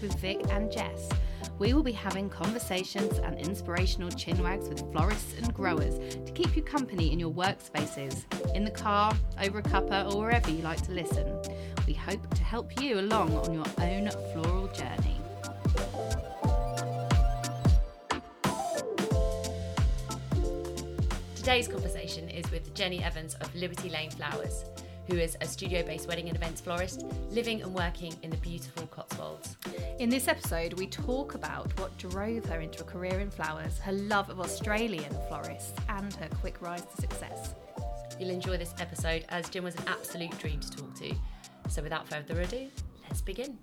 With Vic and Jess. We will be having conversations and inspirational chinwags with florists and growers to keep you company in your workspaces, in the car, over a cuppa, or wherever you like to listen. We hope to help you along on your own floral journey. Today's conversation is with Jenny Evans of Liberty Lane Flowers, who is a studio based wedding and events florist living and working in the beautiful Cotswolds. In this episode, we talk about what drove her into a career in flowers, her love of Australian florists, and her quick rise to success. You'll enjoy this episode as Jen was an absolute dream to talk to. So without further ado, let's begin.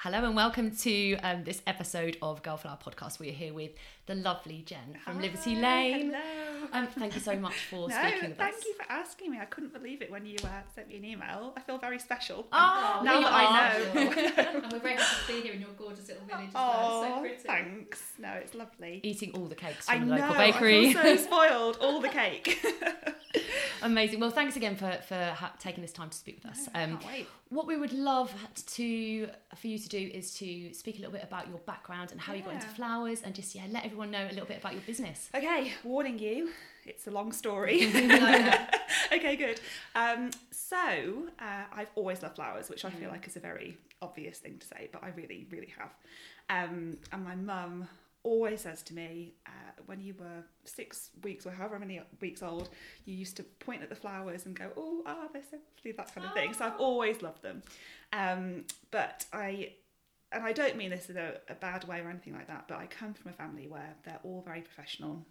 Hello and welcome to um, this episode of Girl Girlflower Podcast. We are here with the lovely Jen from Hi, Liberty Lane. Hello. Um, thank you so much for no, speaking with thank us. Thank you for asking me. I couldn't believe it when you uh, sent me an email. I feel very special. Oh, now that I know. and we're very happy to be here in your gorgeous little village as well. oh, It's so pretty. thanks. No, it's lovely. Eating all the cakes I from know. the local bakery. I feel so spoiled. All the cake. Amazing. Well, thanks again for for ha- taking this time to speak with us. Um, Can't wait. what we would love to for you to do is to speak a little bit about your background and how you got into flowers, and just yeah, let everyone know a little bit about your business. Okay, warning you. It's a long story. okay, good. Um, so uh, I've always loved flowers, which I feel like is a very obvious thing to say, but I really, really have. Um, and my mum always says to me, uh, when you were six weeks or however many weeks old, you used to point at the flowers and go, "Oh, ah, they're so lovely," that kind of thing. So I've always loved them. Um, but I and I don't mean this in a, a bad way or anything like that, but I come from a family where they're all very professional.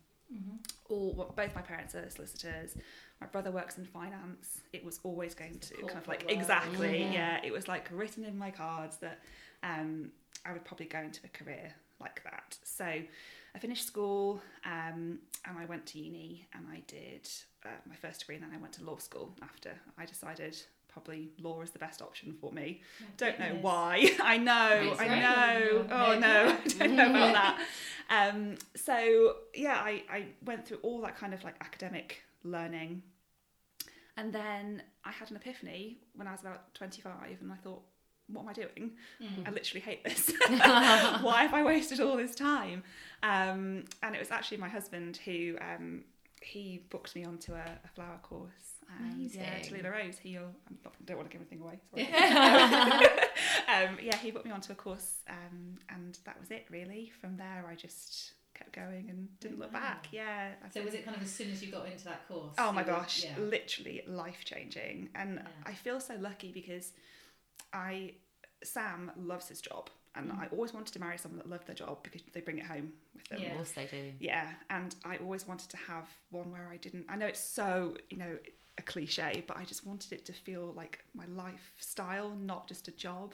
All well, both my parents are solicitors. My brother works in finance. It was always going to kind of like world. exactly, Mhm. yeah. It was like written in my cards that um, I would probably go into a career like that. So I finished school um, and I went to uni and I did uh, my first degree and then I went to law school after. I decided probably law is the best option for me. Don't know why. I know, I know. Oh no, I don't know about that. Um, so yeah, I, I went through all that kind of like academic learning. And then I had an epiphany when I was about 25 and I thought, what am I doing? I literally hate this. Why have I wasted all this time? Um, and it was actually my husband who um, he booked me onto a, a flower course. And yeah, Amazing. Tallulah Rose. He, I don't want to give anything away. Sorry. um, yeah, he put me onto a course, um, and that was it really. From there, I just kept going and didn't look Wow. back. Yeah. I So think- was it kind of as soon as you got into that course? Oh my you were- gosh, Yeah. literally life changing. And Yeah. I feel so lucky because I Sam loves his job and Mm. I always wanted to marry someone that loved their job because they bring it home with them. Yeah. Of course they do. Yeah, and I always wanted to have one where I didn't. I know it's so, you know, a cliche, but I just wanted it to feel like my lifestyle, not just a job.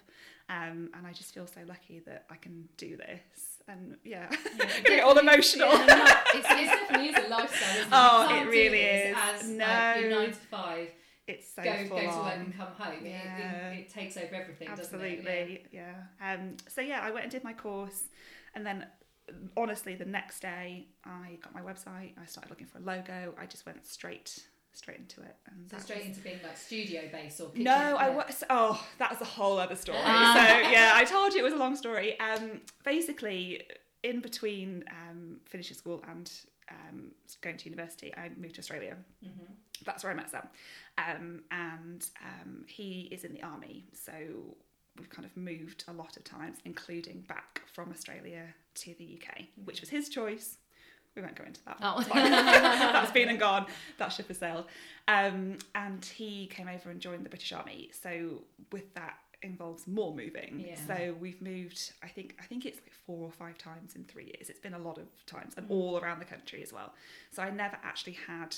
Um, and I just feel so lucky that I can do this. And yeah, Yeah, get all emotional. Yeah, no, it's, it's definitely is a lifestyle. Isn't it? Oh, it really is. As No. like, nine to five, It's so go go to work and come home. It- Yeah. It, it, takes over everything, doesn't it? Absolutely, yeah. Um, so yeah, I went and did my course, and then honestly, the next day I got my website. I started looking for a logo. I just went straight straight into it. And So straight was- into being like studio based or. No, I was. Oh, that's a whole other story. Ah. so yeah, I told you it was a long story. Um, basically, in between um, finishing school and um, going to university, I moved to Australia. Mhm. That's where I met Sam. Um, and um, he is in the army, so we've kind of moved a lot of times, including back from Australia to the UK, which was his choice. We won't go into that. Oh. That's been and gone. That ship has sailed. Um, and he came over and joined the British Army. So with that involves more moving. Yeah. So we've moved. I think I think it's like four or five times in three years. It's been a lot of times, Mm. and all around the country as well. So I never actually had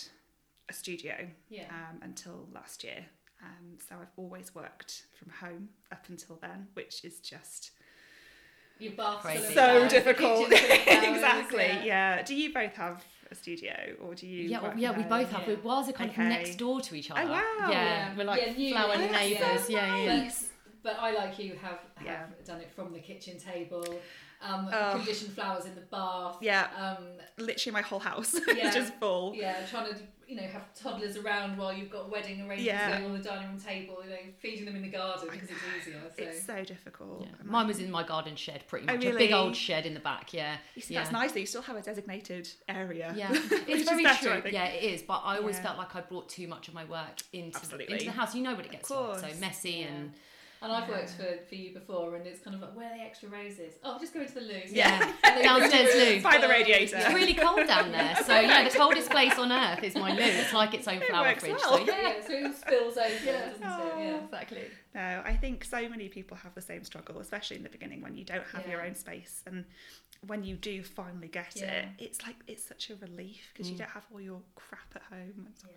a studio Yeah. um, until last year. Um, so I've always worked from home up until then, which is just Your bath's full Crazy. so flowers, difficult. kitchen's full exactly. yeah. Yeah. Do you both have a studio, or do you? Yeah, well, yeah, we both have. Yeah. We was kind Okay. of next door to each oh, other. Oh, wow. Yeah, Yeah. we're like Yeah, new flower neighbours, neighbours. yeah. Yeah, yeah. But But I, like you, have, have Yeah. done it from the kitchen table, um, Oh. conditioned flowers in the bath. Yeah. Um, Literally, my whole house Yeah. is just full. yeah, trying to you know have toddlers around while you've got wedding arrangements Yeah. going on the dining room table. You know, feeding them in the garden because it's easier. So. It's so difficult. Yeah. Mine was in my garden shed, pretty Oh, much. A big old shed in the back, yeah. You see, yeah. That's nice that you still have a designated area. Yeah, it's very better, true. Yeah, it is. But I always Yeah. felt like I brought too much of my work into the, Absolutely. into the house. You know what it gets like, so messy Yeah. and And I've Yeah. worked for, for you before, and it's kind of like, where are the extra roses? Oh, just go into the loo. Yeah. Then Downstairs loo. By the radiator. it's really cold down there. So yeah, the coldest place on earth is my loo. It's like its own It flower works fridge. well. So Yeah, so it spills over, doesn't Oh. it? Yeah, exactly. No, I think so many people have the same struggle, especially in the beginning when you don't have your own space. And when you do finally get Yeah. it, it's like it's such a relief because you Mm. don't have all your crap at home and Yeah.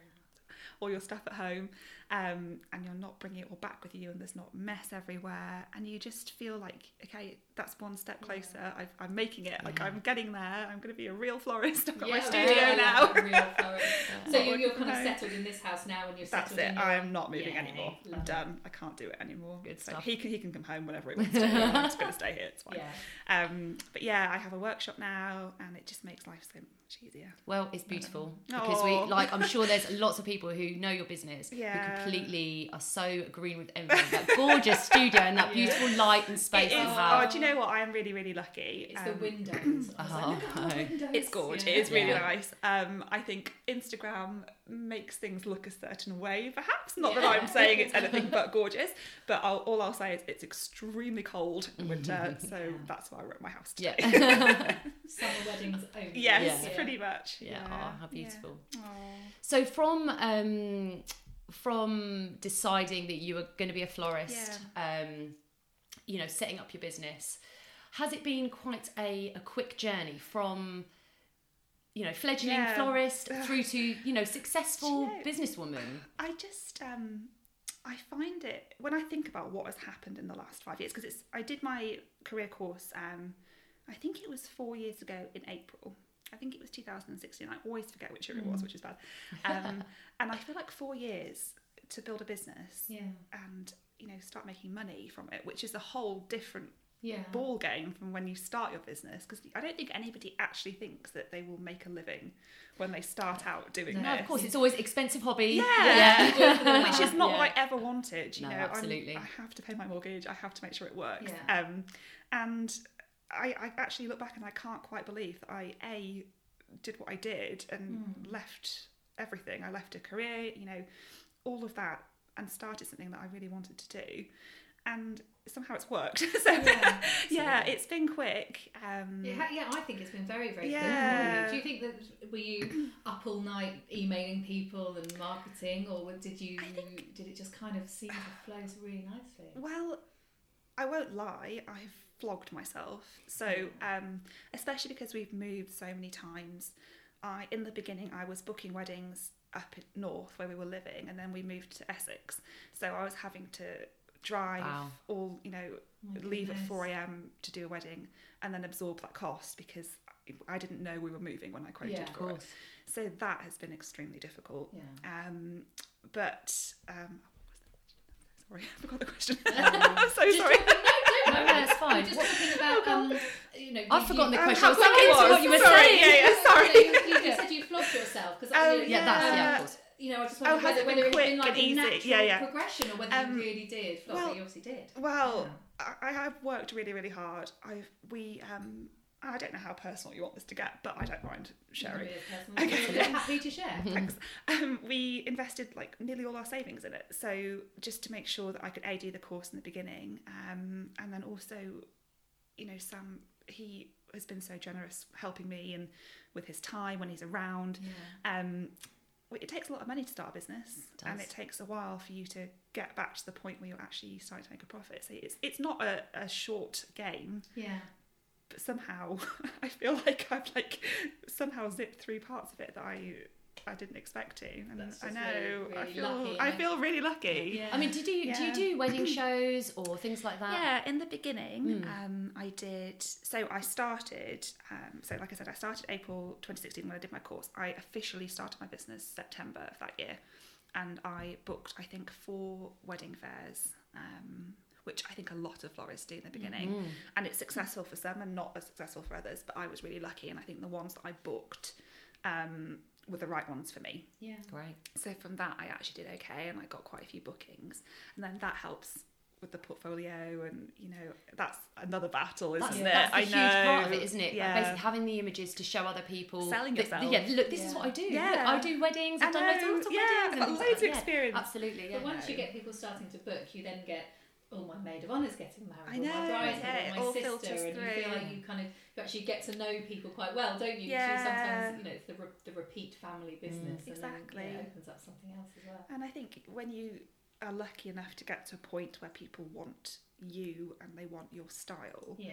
All your stuff at home, um, and you're not bringing it all back with you, and there's not mess everywhere, and you just feel like okay, that's one step closer. I've, I'm making it. Like Yeah. I'm getting there. I'm going to be a real florist. I've got Yeah, my studio yeah, now. like real florist. Yeah. So Not you, you're kind of settled in this house now, and you're That's settled it. in your... I am not moving Yeah, anymore. I'm love it. done. I can't do it anymore. Good so stuff. he can he can come home whenever he wants to. I'm just going to stay here. It's fine. Yeah. Um, but yeah, I have a workshop now, and it just makes life so much easier. Well, it's beautiful because we like. I'm sure there's lots of people who know your business Yeah. who completely are so green with everything. That gorgeous studio and that Yeah. beautiful light and space It you is. have. Oh, do you know what? I am really, really lucky. It's the Um, windows. I was like, Oh, look at the no. windows. It's gorgeous. Yeah. It is really Yeah. nice. Um, I think Instagram makes things look a certain way, perhaps. Not that I'm saying it's anything but gorgeous, but I'll, all I'll say is it's extremely cold in winter, so Yeah. that's why we're at my house today. yeah. Summer weddings only. Yes, Yeah. pretty much. yeah. Oh, how beautiful. Yeah. So from um, from deciding that you were going to be a florist, um, you know, setting up your business, has it been quite a, a quick journey from you know fledgling Yeah. florist through to you know successful you know- businesswoman? I just um I find it when I think about what has happened in the last five years because it's I did my career course um I think it was four years ago in April. I think it was 2016. I always forget which year it was, which is bad. Um, and I feel like four years to build a business Yeah. and you know start making money from it, which is a whole different Yeah. ball game from when you start your business. Because I don't think anybody actually thinks that they will make a living when they start out doing No, this. No, of course, it's always expensive hobby. Yeah. yeah. which is not Yeah. what I ever wanted. You No, know, I'm- absolutely. I have to pay my mortgage. I have to make sure it works. Yeah. Um, and I, I actually look back and I can't quite believe that I a did what I did and Hmm. left everything. I left a career, you know, all of that, and started something that I really wanted to do. And somehow it's worked. so Yeah, yeah, it's been quick. Um, Yeah, yeah, I think it's been very, very Yeah. good. Do you think that were you up all night emailing people and marketing, or did you did it just kind of seem to flow really nicely? Well, I won't lie, I've flogged myself. So, um, especially because we've moved so many times. I in the beginning I was booking weddings up north where we were living, and then we moved to Essex. So I was having to drive Wow. all you know, My leave at four a.m. to do a wedding, and then absorb that cost because I didn't know we were moving when I quoted Yeah, of for it. So that has been extremely difficult. Yeah. Um, but um, what was the question? Sorry, I forgot the question. Um, so sorry. No, no, it's fine. Just What- talking about, um, you know, I've you- forgotten the you- question. I was how looking it into what you were Sorry, saying. yeah, yeah, sorry. no, you, you said you flogged yourself because Oh, Yeah, that's yeah, Yeah. of course. You know, I just Oh, wondered has whether, whether it's been like a easy? natural Yeah, yeah. progression or whether Um, you really did flog, well, you obviously did. Well, I, I have worked really, really hard. I've we um I don't know how personal you want this to get, but I don't mind sharing. Okay. Happy to share. Thanks. Um, we invested like nearly all our savings in it, so just to make sure that I could a do the course in the beginning, um, and then also, you know, Sam he has been so generous helping me and with his time when he's around. Yeah. Um, it takes a lot of money to start a business, It and it takes a while for you to get back to the point where you're actually starting to make a profit. So it's it's not a, a short game, Yeah. but somehow I feel like I've like somehow zipped through parts of it that I I didn't expect to, and That's I know really, I feel lucky, I feel really lucky. Yeah. I mean, do you do you do wedding shows or things like that? Yeah, in the beginning, Mm. um, I did. So I started. Um, so like I said, I started April 2016 when I did my course. I officially started my business September of that year, and I booked I think four wedding fairs, um, which I think a lot of florists do in the beginning. Mm. And it's successful for some and not as successful for others. But I was really lucky, and I think the ones that I booked um, were the right ones for me. Yeah. Great. So from that, I actually did okay, and I got quite a few bookings, and then that helps with the portfolio, and you know that's another battle, isn't That's, it? that's the I huge know. part of it, isn't it? Like Yeah. basically having the images to show other people. Selling that- yourself. Yeah, look, this is what I do. Yeah. Look, I do weddings. I've I done loads, know, lots of yeah, weddings. I've and got things loads like of that. experience. Absolutely, yeah. But once you get people starting to book, you then get, oh, my maid of honour's getting married, I or my bridesmaid, yeah, or my sister, and you feel like you kind of you actually get to know people quite well, don't you? Yeah. sometimes, you know, it's the, re- the repeat family business, and Exactly. then, yeah, it opens up something else as well. And I think when you are lucky enough to get to a point where people want you and they want your style, Yeah.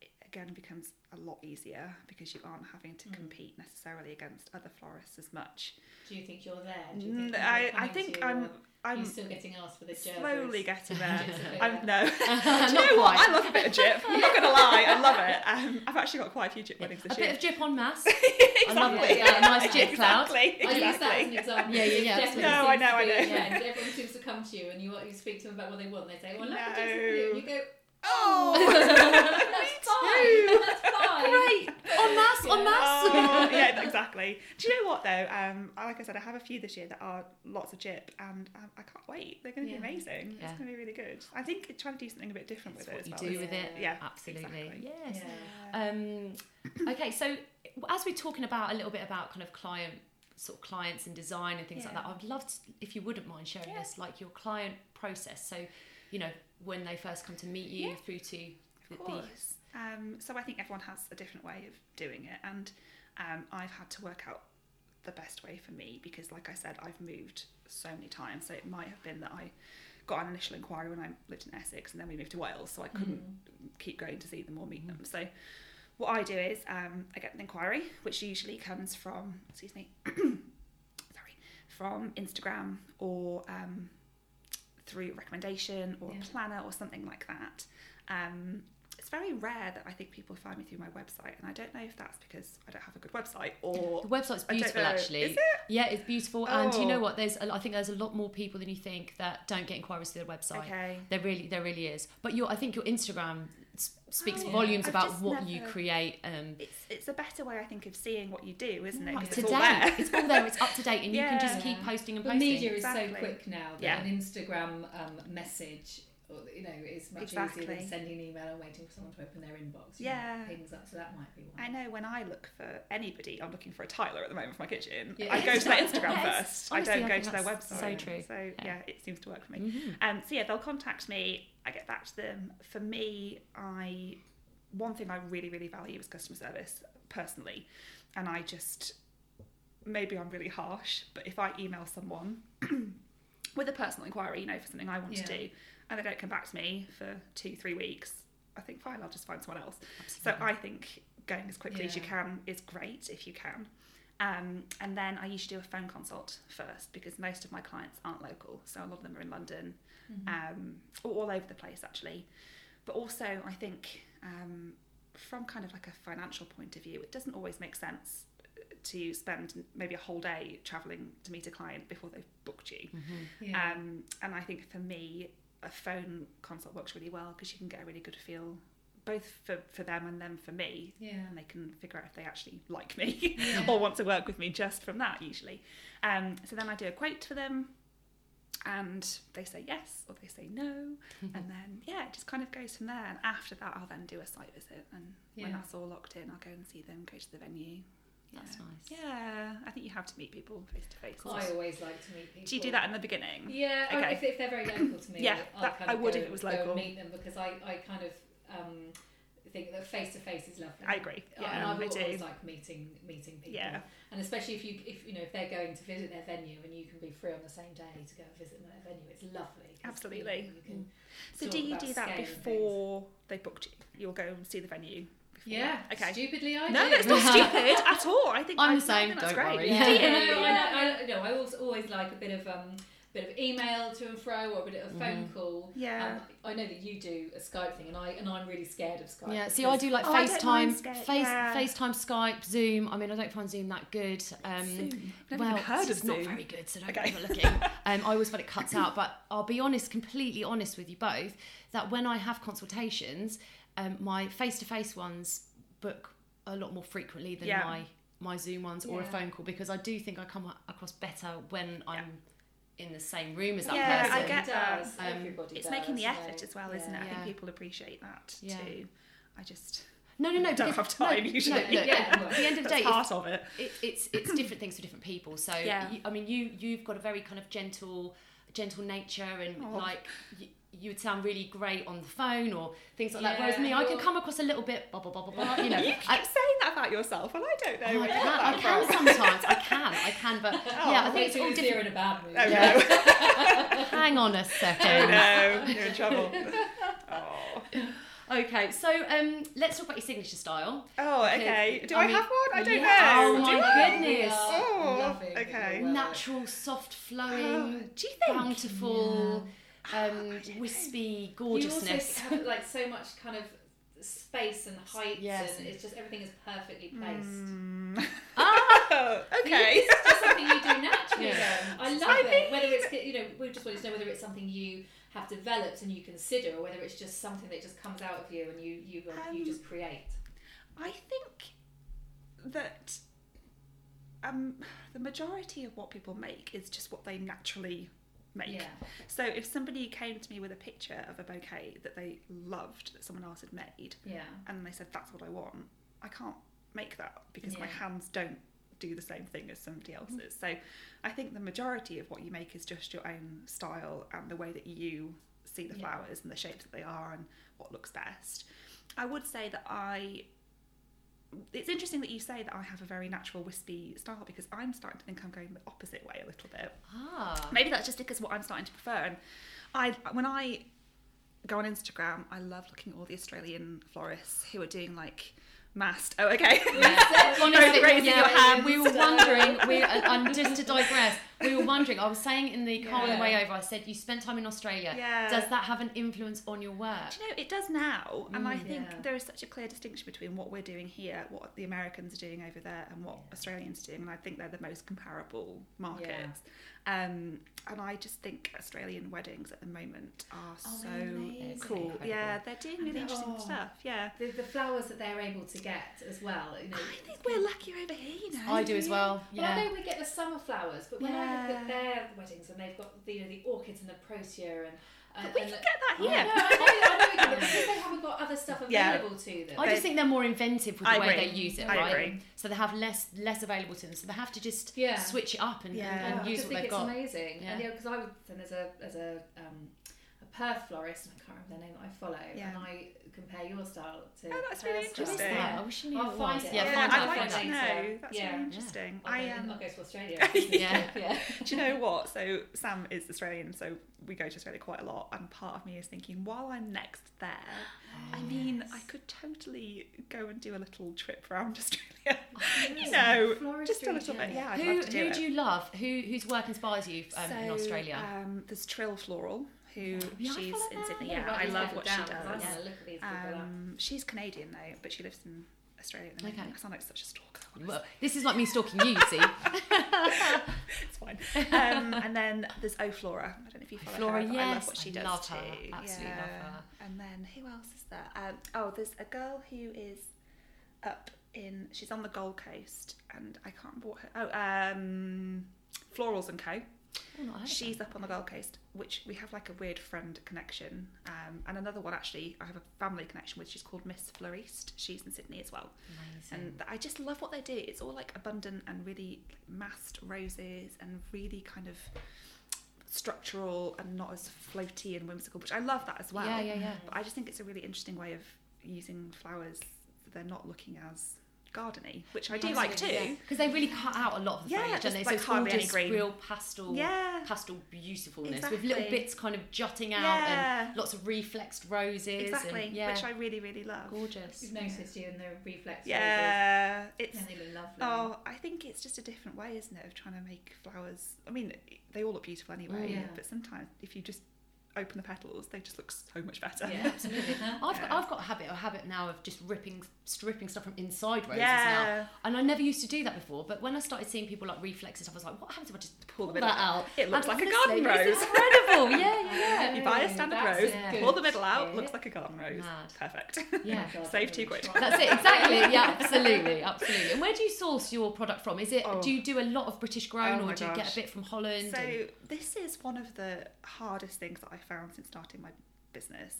it again becomes a lot easier because you aren't having to Mm. compete necessarily against other florists as much. Do you think you're there? Do you Mm, think I, I think I'm or I'm you're still getting asked for the Gerbers? slowly getting there. A I'm no. Do Not you know what? quite. I love a bit of gyp. I'm not gonna lie, I love it. Um, I've actually got quite a few gyp weddings A this bit of gyp on mass. exactly. love it. Yeah, a nice gyp cloud. Exactly. I use that as an example. Yeah, yeah, yeah, definitely. No, I know, to I know. Yeah, everyone seems to come to you, and you you speak to them about what they want. They say, "Well, let me do No. something," and you go, Oh. "That's fine. That's fine." Great. On mass, on mass. Oh, yeah, exactly. Do you know what though? Um, like I said, I have a few this year that are lots of chip, and um, I can't wait. They're going to Yeah. be amazing. Yeah. It's going to be really good. I think trying to do something a bit different That's with what it you as do well. with it. Yeah, Absolutely. exactly. Yes. Yeah. Um, okay, so as we're talking about a little bit about kind of client sort of clients and design and things like that, I'd love to, if you wouldn't mind sharing this, like your client process. So, you know, when they first come to meet you Yeah. through to the, Of the. Um, so I think everyone has a different way of doing it, and um, I've had to work out the best way for me because, like I said, I've moved so many times. So it might have been that I got an initial inquiry when I lived in Essex, and then we moved to Wales, so I couldn't keep going to see them or meet them. So what I do is um, I get an inquiry, which usually comes from excuse me, sorry, from Instagram or um, through recommendation or Yeah. a planner or something like that. Um, it's very rare that I think people find me through my website, and I don't know if that's because I don't have a good website or The website's beautiful, actually. Is it? Yeah, it's beautiful, and you know Oh. what? There's, a, I think there's a lot more people than you think that don't get inquiries through their website. Okay. There really, there really is. But your, I think your Instagram speaks Oh, yeah. volumes I've about just what you create. Um, It's it's a better way I think of seeing what you do, isn't it? up 'Cause to it's date. all there. It's all there. It's up to date, and you can just keep posting and But posting. media is so quick now that Yeah. an Instagram um, message, or, you know, is much easier than sending an email and waiting for someone to open their inbox. Yeah. know, things up. So that might be one. I know when I look for anybody, I'm looking for a tiler at the moment for my kitchen. Yeah. I go to their Instagram Yes. first. Honestly, I I don't go to their website. so true. So Yeah. yeah. it seems to work for me. Mhm. Um, so yeah, they'll contact me. I get back to them. For me, I one thing I really really value is customer service personally, and I just maybe I'm really harsh, but if I email someone with a personal inquiry, you know, for something I want Yeah. to do, and they don't come back to me for two three weeks, I think fine, I'll just find someone else. So I think going as quickly as you can is great if you can. Um, and then I usually do a phone consult first because most of my clients aren't local. So a lot of them are in London, Mm-hmm. um, or all over the place actually. But also, I think um, from kind of like a financial point of view, it doesn't always make sense to spend maybe a whole day travelling to meet a client before they've booked you. Yeah. Um, and I think for me, a phone consult works really well because you can get a really good feel, both for, for them and then for me. yeah. And they can figure out if they actually like me or want to work with me just from that, usually. Um, so then I do a quote for them and they say yes or they say no. and then, yeah, it just kind of goes from there. And after that, I'll then do a site visit. And when that's all locked in, I'll go and see them, go to the venue. That's Yeah. nice. Yeah, I think you have to meet people face to face. I always like to meet people. Do you do that in the beginning? Yeah, I- Okay. if, if they're very local to me, Yeah, I'll that- kind I would go, if it was go local. and meet them because I, I kind of um, think that face to face is lovely. I agree. and Yeah, I've I always do. like meeting meeting people. Yeah. And especially if you if you know if they're going to visit their venue and you can be free on the same day to go and visit their venue, it's lovely. Absolutely. You, know, you can So do you do that scale and things. before they booked you? You'll go and see the venue. Before. Yeah. Okay. Stupidly, I No, do. that's not stupid at all. I think I'm I, the same, I think that's don't great. worry. Do Yeah, you? no, I, I, I, no, I also always like a bit of um, bit of email to and fro or a bit of a phone call. Yeah. Um, I know that you do a Skype thing, and I and I'm really scared of Skype. Yeah, see, I do like Oh, I don't mind FaceTime, Skype, face, yeah. FaceTime, Skype, Zoom. I mean, I don't find Zoom that good. Um, Zoom? I've never well, even heard of it's not Zoom. very good, so don't Okay. bother looking. Um, I always find it cuts out, but I'll be honest, completely honest with you both, that when I have consultations, um, my face-to-face ones book a lot more frequently than Yeah. my my Zoom ones or a phone call because I do think I come across better when I'm in the same room as that Yeah, person. I get that. does. Um, Everybody It's does, making the effort know. as well, isn't it? I Yeah. think people appreciate that Yeah. too. I just No, no, no. Don't have time no, usually. No, look, Yeah. at the end of the day, if- part of it. it, it's it's different things for different people. So Yeah. you, I mean, you you've got a very kind of gentle gentle nature, and Oh. like you, you would sound really great on the phone or things like that. Whereas me, I can come across a little bit blah blah blah blah blah. You know, You keep I, saying that about yourself, and I don't know. I where can, I can from. sometimes. I can, I can, but yeah, I Oh, think it's till all you see her different. in a bad mood. Oh Yeah. no! Hang on a oh second. no! You're in trouble. Oh. Okay, so um, let's talk about your signature style. Oh, okay. Do I, I mean, have one? I don't yeah. know. Oh my Do goodness. Oh, okay. Natural, soft Oh, flowing, do you think? bountiful, I um, don't know. wispy You also gorgeousness. have like so much kind of space and height, Yes. and it's just everything is perfectly placed. Mm. Ah! Oh, okay. It's just something you do naturally. Yeah. I love I it. Whether it's you know, we just wanted to know whether it's something you have developed and you consider, or whether it's just something that just comes out of you and you you you Um, just create. I think that um, the majority of what people make is just what they naturally make. Yeah. So if somebody came to me with a picture of a bouquet that they loved that someone else had made, Yeah. and they said that's what I want, I can't make that because my hands don't do the same thing as somebody mm-hmm. else's. So I think the majority of what you make is just your own style and the way that you see the Yeah. flowers and the shapes that they are and what looks best. I would say that I it's interesting that you say that I have a very natural wispy style because I'm starting to think I'm going the opposite way a little bit. Ah. Maybe that's just because what I'm starting to prefer. And I, when I go on Instagram, I love looking at all the Australian florists who are doing like massed. Oh, okay. Honestly, raising yeah, your hand. we were wondering. We, and just to digress, we were wondering. I was saying in the car on the way over, I said, "You spent time in Australia. Yeah. Does that have an influence on your work?" Do you know, it does now, and I Mm. think Yeah. there is such a clear distinction between what we're doing here, what the Americans are doing over there, and what Australians are doing, and I think they're the most comparable markets. Um, and I just think Australian weddings at the moment are Oh, so amazing. cool. Incredible. Yeah, they're doing really interesting Oh. stuff. Yeah, The, the flowers that they're able to get as well. You know, I think we're lucky over here. You know, I do as well. Well, I know we get the summer flowers, but when I look at their weddings and they've got the, you know, the orchids and the protea and. Uh, But we and can get that I know, here. I know, I know we because they haven't got other stuff Yeah. available to them. I just think they're more inventive with the I way agree. they use it, I right? agree. So they have less less available to them. So they have to just Yeah. switch it up and, Yeah. and, and use what they've it's got. amazing. Yeah. And yeah, because I would, and there's a there's a um, a Perth florist, and I can't remember the name that I follow, Yeah. and I compare your style to. Oh, that's really style. What is interesting. that? I wish I knew I'll what it find it. Yeah, Yeah, find I'd like to know. That's Yeah. really Yeah. interesting. I'll, I go, um, I'll go to Australia. Yeah. yeah. Do you know what? So Sam is Australian, so we go to Australia quite a lot, and part of me is thinking, while I'm next there, I mean, I could totally go and do a little trip around Australia. you know, just a little bit. Yeah, I'd Who love to do who it. do you love? Who whose work inspires you um, in Australia? Um, there's Trill Floral, who Yeah, she's in. Sydney. Yeah, Yeah, I love what down, she does. wanna look at these people. Um, she's Canadian though, but she lives in Australia at the moment. Okay. I sound like such a stalker. well, this is like me stalking you. See, it's fine. Um, and then there's O Flora. I don't know if you follow Flora, her. but I love yes, what she I does love too. her. Absolutely love her. And then who else is there? Um, oh, there's a girl who is up in. She's on the Gold Coast, and I can't remember what her. Oh, um, Florals and Co. Oh, She's up on the Gold Coast, which we have like a weird friend connection. Um, and another one actually, I have a family connection with. She's called Miss Florist. She's in Sydney as well. Amazing. And I just love what they do. It's all like abundant and really massed roses and really kind of structural and not as floaty and whimsical, which I love that as well. Yeah, yeah, yeah. But I just think it's a really interesting way of using flowers. They're not looking as gardeny, which I do like too. Because they really cut out a lot of the Yeah, foliage, don't they? like so it's hardly any gorgeous, green. real pastel, Yeah. pastel beautifulness with little bits kind of jutting out Yeah. and lots of reflexed roses. Exactly, and, yeah, which I really, really love. gorgeous. You've noticed you in the reflex Yeah, it's. roses. Yeah, they look lovely. Oh, I think it's just a different way, isn't it, of trying to make flowers. I mean, they all look beautiful anyway, Mm. Yeah. but sometimes if you just open the petals, they just look so much better. Yeah, absolutely. I've got, I've got a habit, a habit now of just ripping, stripping stuff from inside roses now. Yeah. And I never used to do that before, but when I started seeing people like reflex and I was like, what happens if I just Pull pull the that out? It looks And like a honestly, garden it's rose. incredible. Oh, yeah, yeah, yeah. You buy a Oh, standard that's rose, a pull the middle out, looks like a garden rose. Mad. Perfect. Yeah. Save two quid. That's it, exactly. Yeah, absolutely, absolutely. And where do you source your product from? Is it? Oh. Do you do a lot of British grown, Oh or do you get a bit from Holland? So and- this is one of the hardest things that I found since starting my business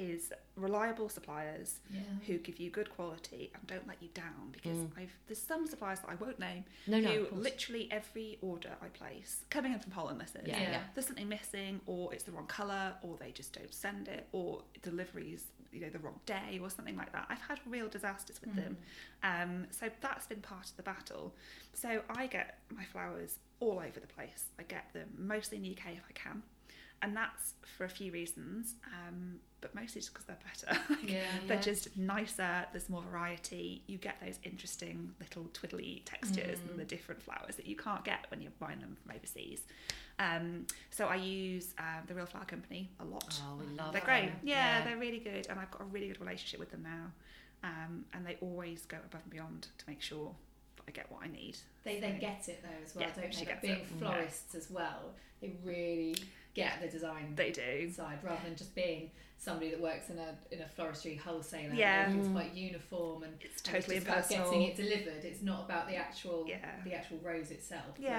is reliable suppliers Yeah. who give you good quality and don't let you down because Mm. I've there's some suppliers that I won't name no, no, who of literally every order I place coming in from Poland this is yeah, Yeah. yeah. there's something missing or it's the wrong colour or they just don't send it or deliveries you know the wrong day or something like that i've had real disasters with them um, so that's been part of the battle so i get my flowers all over the place i get them mostly in the uk if i can and that's for a few reasons um, but mostly just because they're better Yeah. they're Yeah. just nicer there's more variety you get those interesting little twiddly textures Mm. and the different flowers that you can't get when you're buying them from overseas um, so i use um, the real flower company a lot Oh, we love them. they're great yeah, Yeah. they're really good and i've got a really good relationship with them now um, and they always go above and beyond to make sure i get what i need They, they get it though as well, Yeah, don't they? Like being it. florists as well, they really get the design they do side rather than just being somebody that works in a in a floristry wholesaler. Yeah. Everything's Mm. quite uniform and it's and totally it's just about getting it delivered. It's not about the actual Yeah. the actual rose itself. Yeah.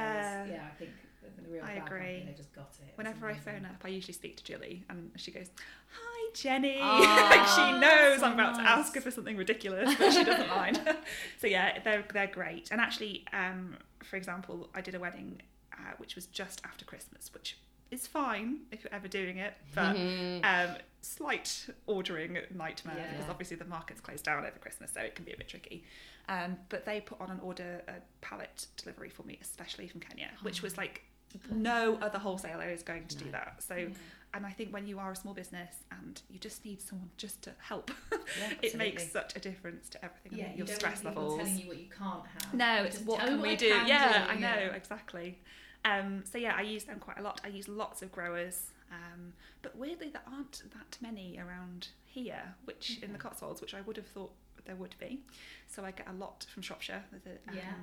Whereas, yeah, I think the real I agree. they just got it. Whenever I phone up, I usually speak to Jilly, and she goes, "Hi, Jenny." Like she knows so I'm about to ask her for something ridiculous, but she doesn't mind. so yeah, they're they're great. And actually, um, for example, I did a wedding uh, which was just after Christmas, which is fine if you're ever doing it, but um, slight ordering nightmare Yeah. because obviously the market's closed down over Christmas, so it can be a bit tricky. Um, but they put on an order a pallet delivery for me, especially from Kenya, which was like no other wholesaler is going to do No. that. So, and I think when you are a small business and you just need someone just to help, Yeah, it makes such a difference to everything. Yeah, and you your don't stress people levels. telling you what you can't have. No, it's Just what tell can we I do? can yeah, do, I know yeah. exactly. Um, so yeah, I use them quite a lot. I use lots of growers, um, but weirdly there aren't that many around here, which in the Cotswolds, which I would have thought there would be. So I get a lot from Shropshire. A, um, Yeah.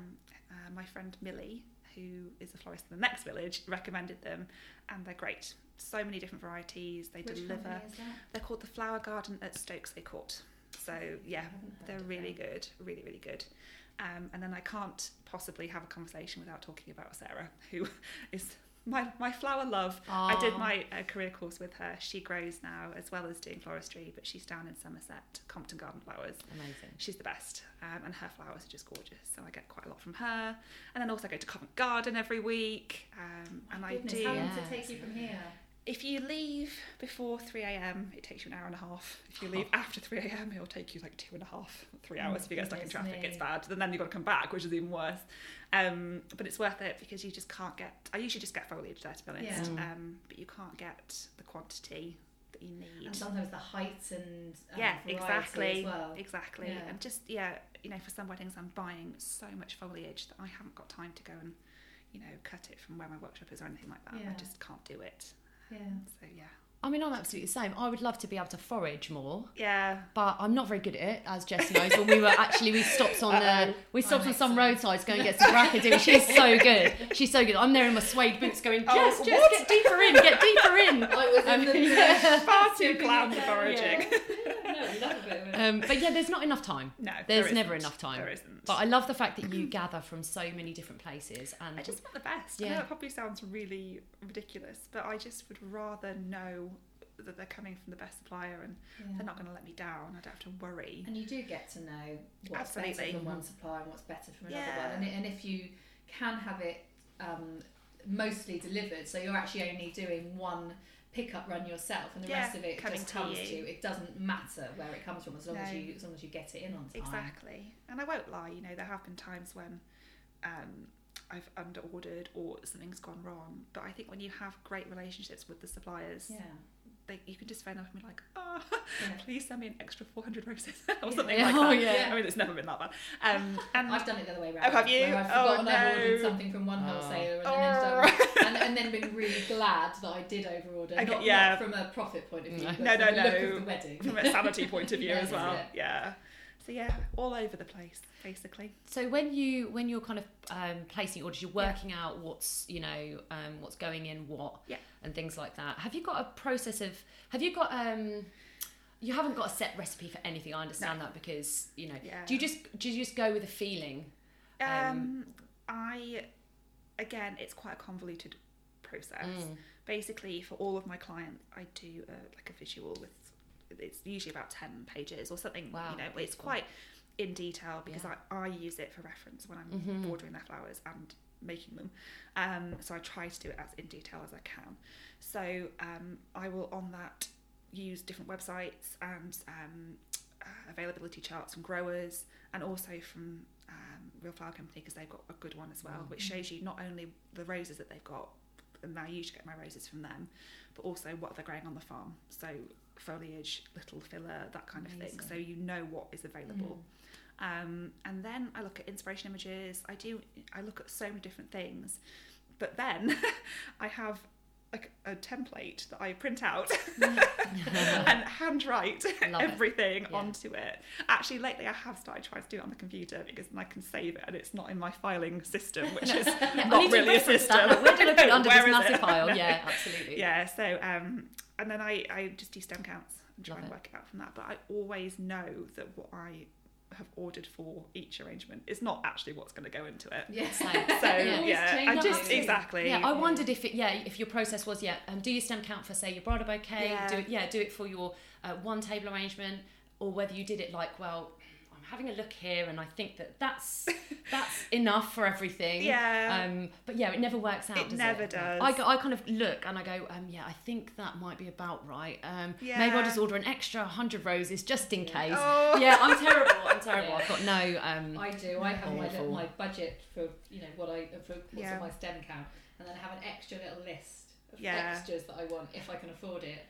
uh, my friend Millie, who is a florist in the next village, recommended them, and they're great. So many different varieties. They Which deliver. is that? They're called the Flower Garden at Stokesay Court. So yeah, I haven't heard they're really good, really, really good. Um, and then I can't possibly have a conversation without talking about Sarah, who is my, my flower love. I did my uh, career course with her. She grows now as well as doing floristry, but she's down in Somerset, Compton Garden Flowers. Amazing. She's the best, um, and her flowers are just gorgeous. So I get quite a lot from her. And then also I go to Covent Garden every week, um, and I Goodness, do. How long Yeah. does it take you from here? If you leave before 3 a.m., it takes you an hour and a half. If you leave after 3 a.m., it'll take you like two and a half, three hours. if you get stuck in traffic, it's bad. Then then you've got to come back, which is even worse. Um, but it's worth it because you just can't get. I usually just get foliage there, to be honest. Yeah. Um, but you can't get the quantity that you need. And sometimes the height and um, yeah, exactly, as well. exactly. Yeah. And just yeah, you know, for some weddings, I'm buying so much foliage that I haven't got time to go and, you know, cut it from where my workshop is or anything like that. Yeah. I just can't do it. Yeah. So yeah, I mean, I'm absolutely the same. I would love to be able to forage more, yeah. but I'm not very good at it, as Jess knows. When we were actually, we stopped on the, we stopped on some excellent. roadsides going to get some brackadoo. She's so good. She's so good. I'm there in my suede boots going, Oh, Jess, Jess, what? get deeper in, get deeper in. I was in Um, the yeah. Far too Tipping glam for foraging. Yeah. No, love a bit of it. Um, but yeah, there's not enough time. No, There's there never enough time. There isn't. But I love the fact that you gather from so many different places and I just want the best. I Yeah. know it probably sounds really ridiculous, but I just would rather know that they're coming from the best supplier and Yeah. they're not going to let me down. I don't have to worry. And you do get to know what's Absolutely. better from one supplier and what's better from another Yeah. one. And, and if you can have it um, mostly delivered, so you're actually only doing one pick up run yourself, and the Yeah, rest of it just to comes you. to you. It doesn't matter where it comes from as long as you as long as you get it in on time. Exactly. And I won't lie, you know, there have been times when um, I've under ordered or something's gone wrong. But I think when you have great relationships with the suppliers, Yeah. They, you can just phone up and be like, oh, Yeah. please send me an extra 400 roses or something Yeah. like Oh, that. yeah. I mean, it's never been that bad. Um, and I've done it the other way around. Oh, have you? Where I've Oh, forgotten I've ordered something from one wholesaler and, Oh. then and, and then been really glad that I did overorder. Okay, not, yeah. not from a profit point of view, No. but No, from no, the look no. of the wedding. from a sanity point of view Yeah, as well. yeah. Yeah. So yeah, all over the place, basically. So when you when you're kind of um, placing orders, you're Yeah. working out what's you know um, what's going in what Yeah. and things like that. Have you got a process of? Have you got um? You haven't got a set recipe for anything. I understand that because you know. Yeah. Do you just do you just go with a feeling? Um, Um, I, again, it's quite a convoluted process. Mm. Basically, for all of my clients, I do uh, like a visual with. It's usually about ten pages or something. Wow, you know, it's quite in detail because Yeah. I, I use it for reference when I'm Mhm. ordering their flowers and making them. Um, so I try to do it as in detail as I can. So um, I will on that use different websites and um, uh, availability charts from growers and also from um, Real Flower Company because they've got a good one as well, which shows you not only the roses that they've got, and I usually get my roses from them, but also what they're growing on the farm. So foliage, little filler, that kind of thing. So you know what is available. Um, and then I look at inspiration images. I do. I look at so many different things, but then I have like a template that I print out and handwrite Love it. everything Yeah. onto it. Actually, lately I have started trying to do it on the computer because then I can save it and it's not in my filing system, which is not really a system. that. I it under this massive it? pile? No. Yeah, absolutely. Yeah. So um, and then I I just do stem counts and try Love and it. work it out from that. But I always know that what I have ordered for each arrangement is not actually what's going to go into it. Yes. So Yeah. yeah, I just changing. exactly. Yeah, I wondered if it, yeah, if your process was yeah, um, do your stem count for say your bridal bouquet, Yeah. do it, yeah, do it for your uh, one table arrangement, or whether you did it like, well, I'm having a look here, and I think that that's that's enough for everything. Yeah. Um, but yeah, it never works out. It does never it? does. I, go, I kind of look and I go, um, yeah, I think that might be about right. Um, maybe I'll just order an extra hundred roses just in case. Oh. Yeah, I'm terrible. I'm terrible. Yeah. I've got no. Um, I do. I have my, little, my budget for you know what I for what's Yeah. on my stem count, and then I have an extra little list of Yeah. extras that I want if I can afford it,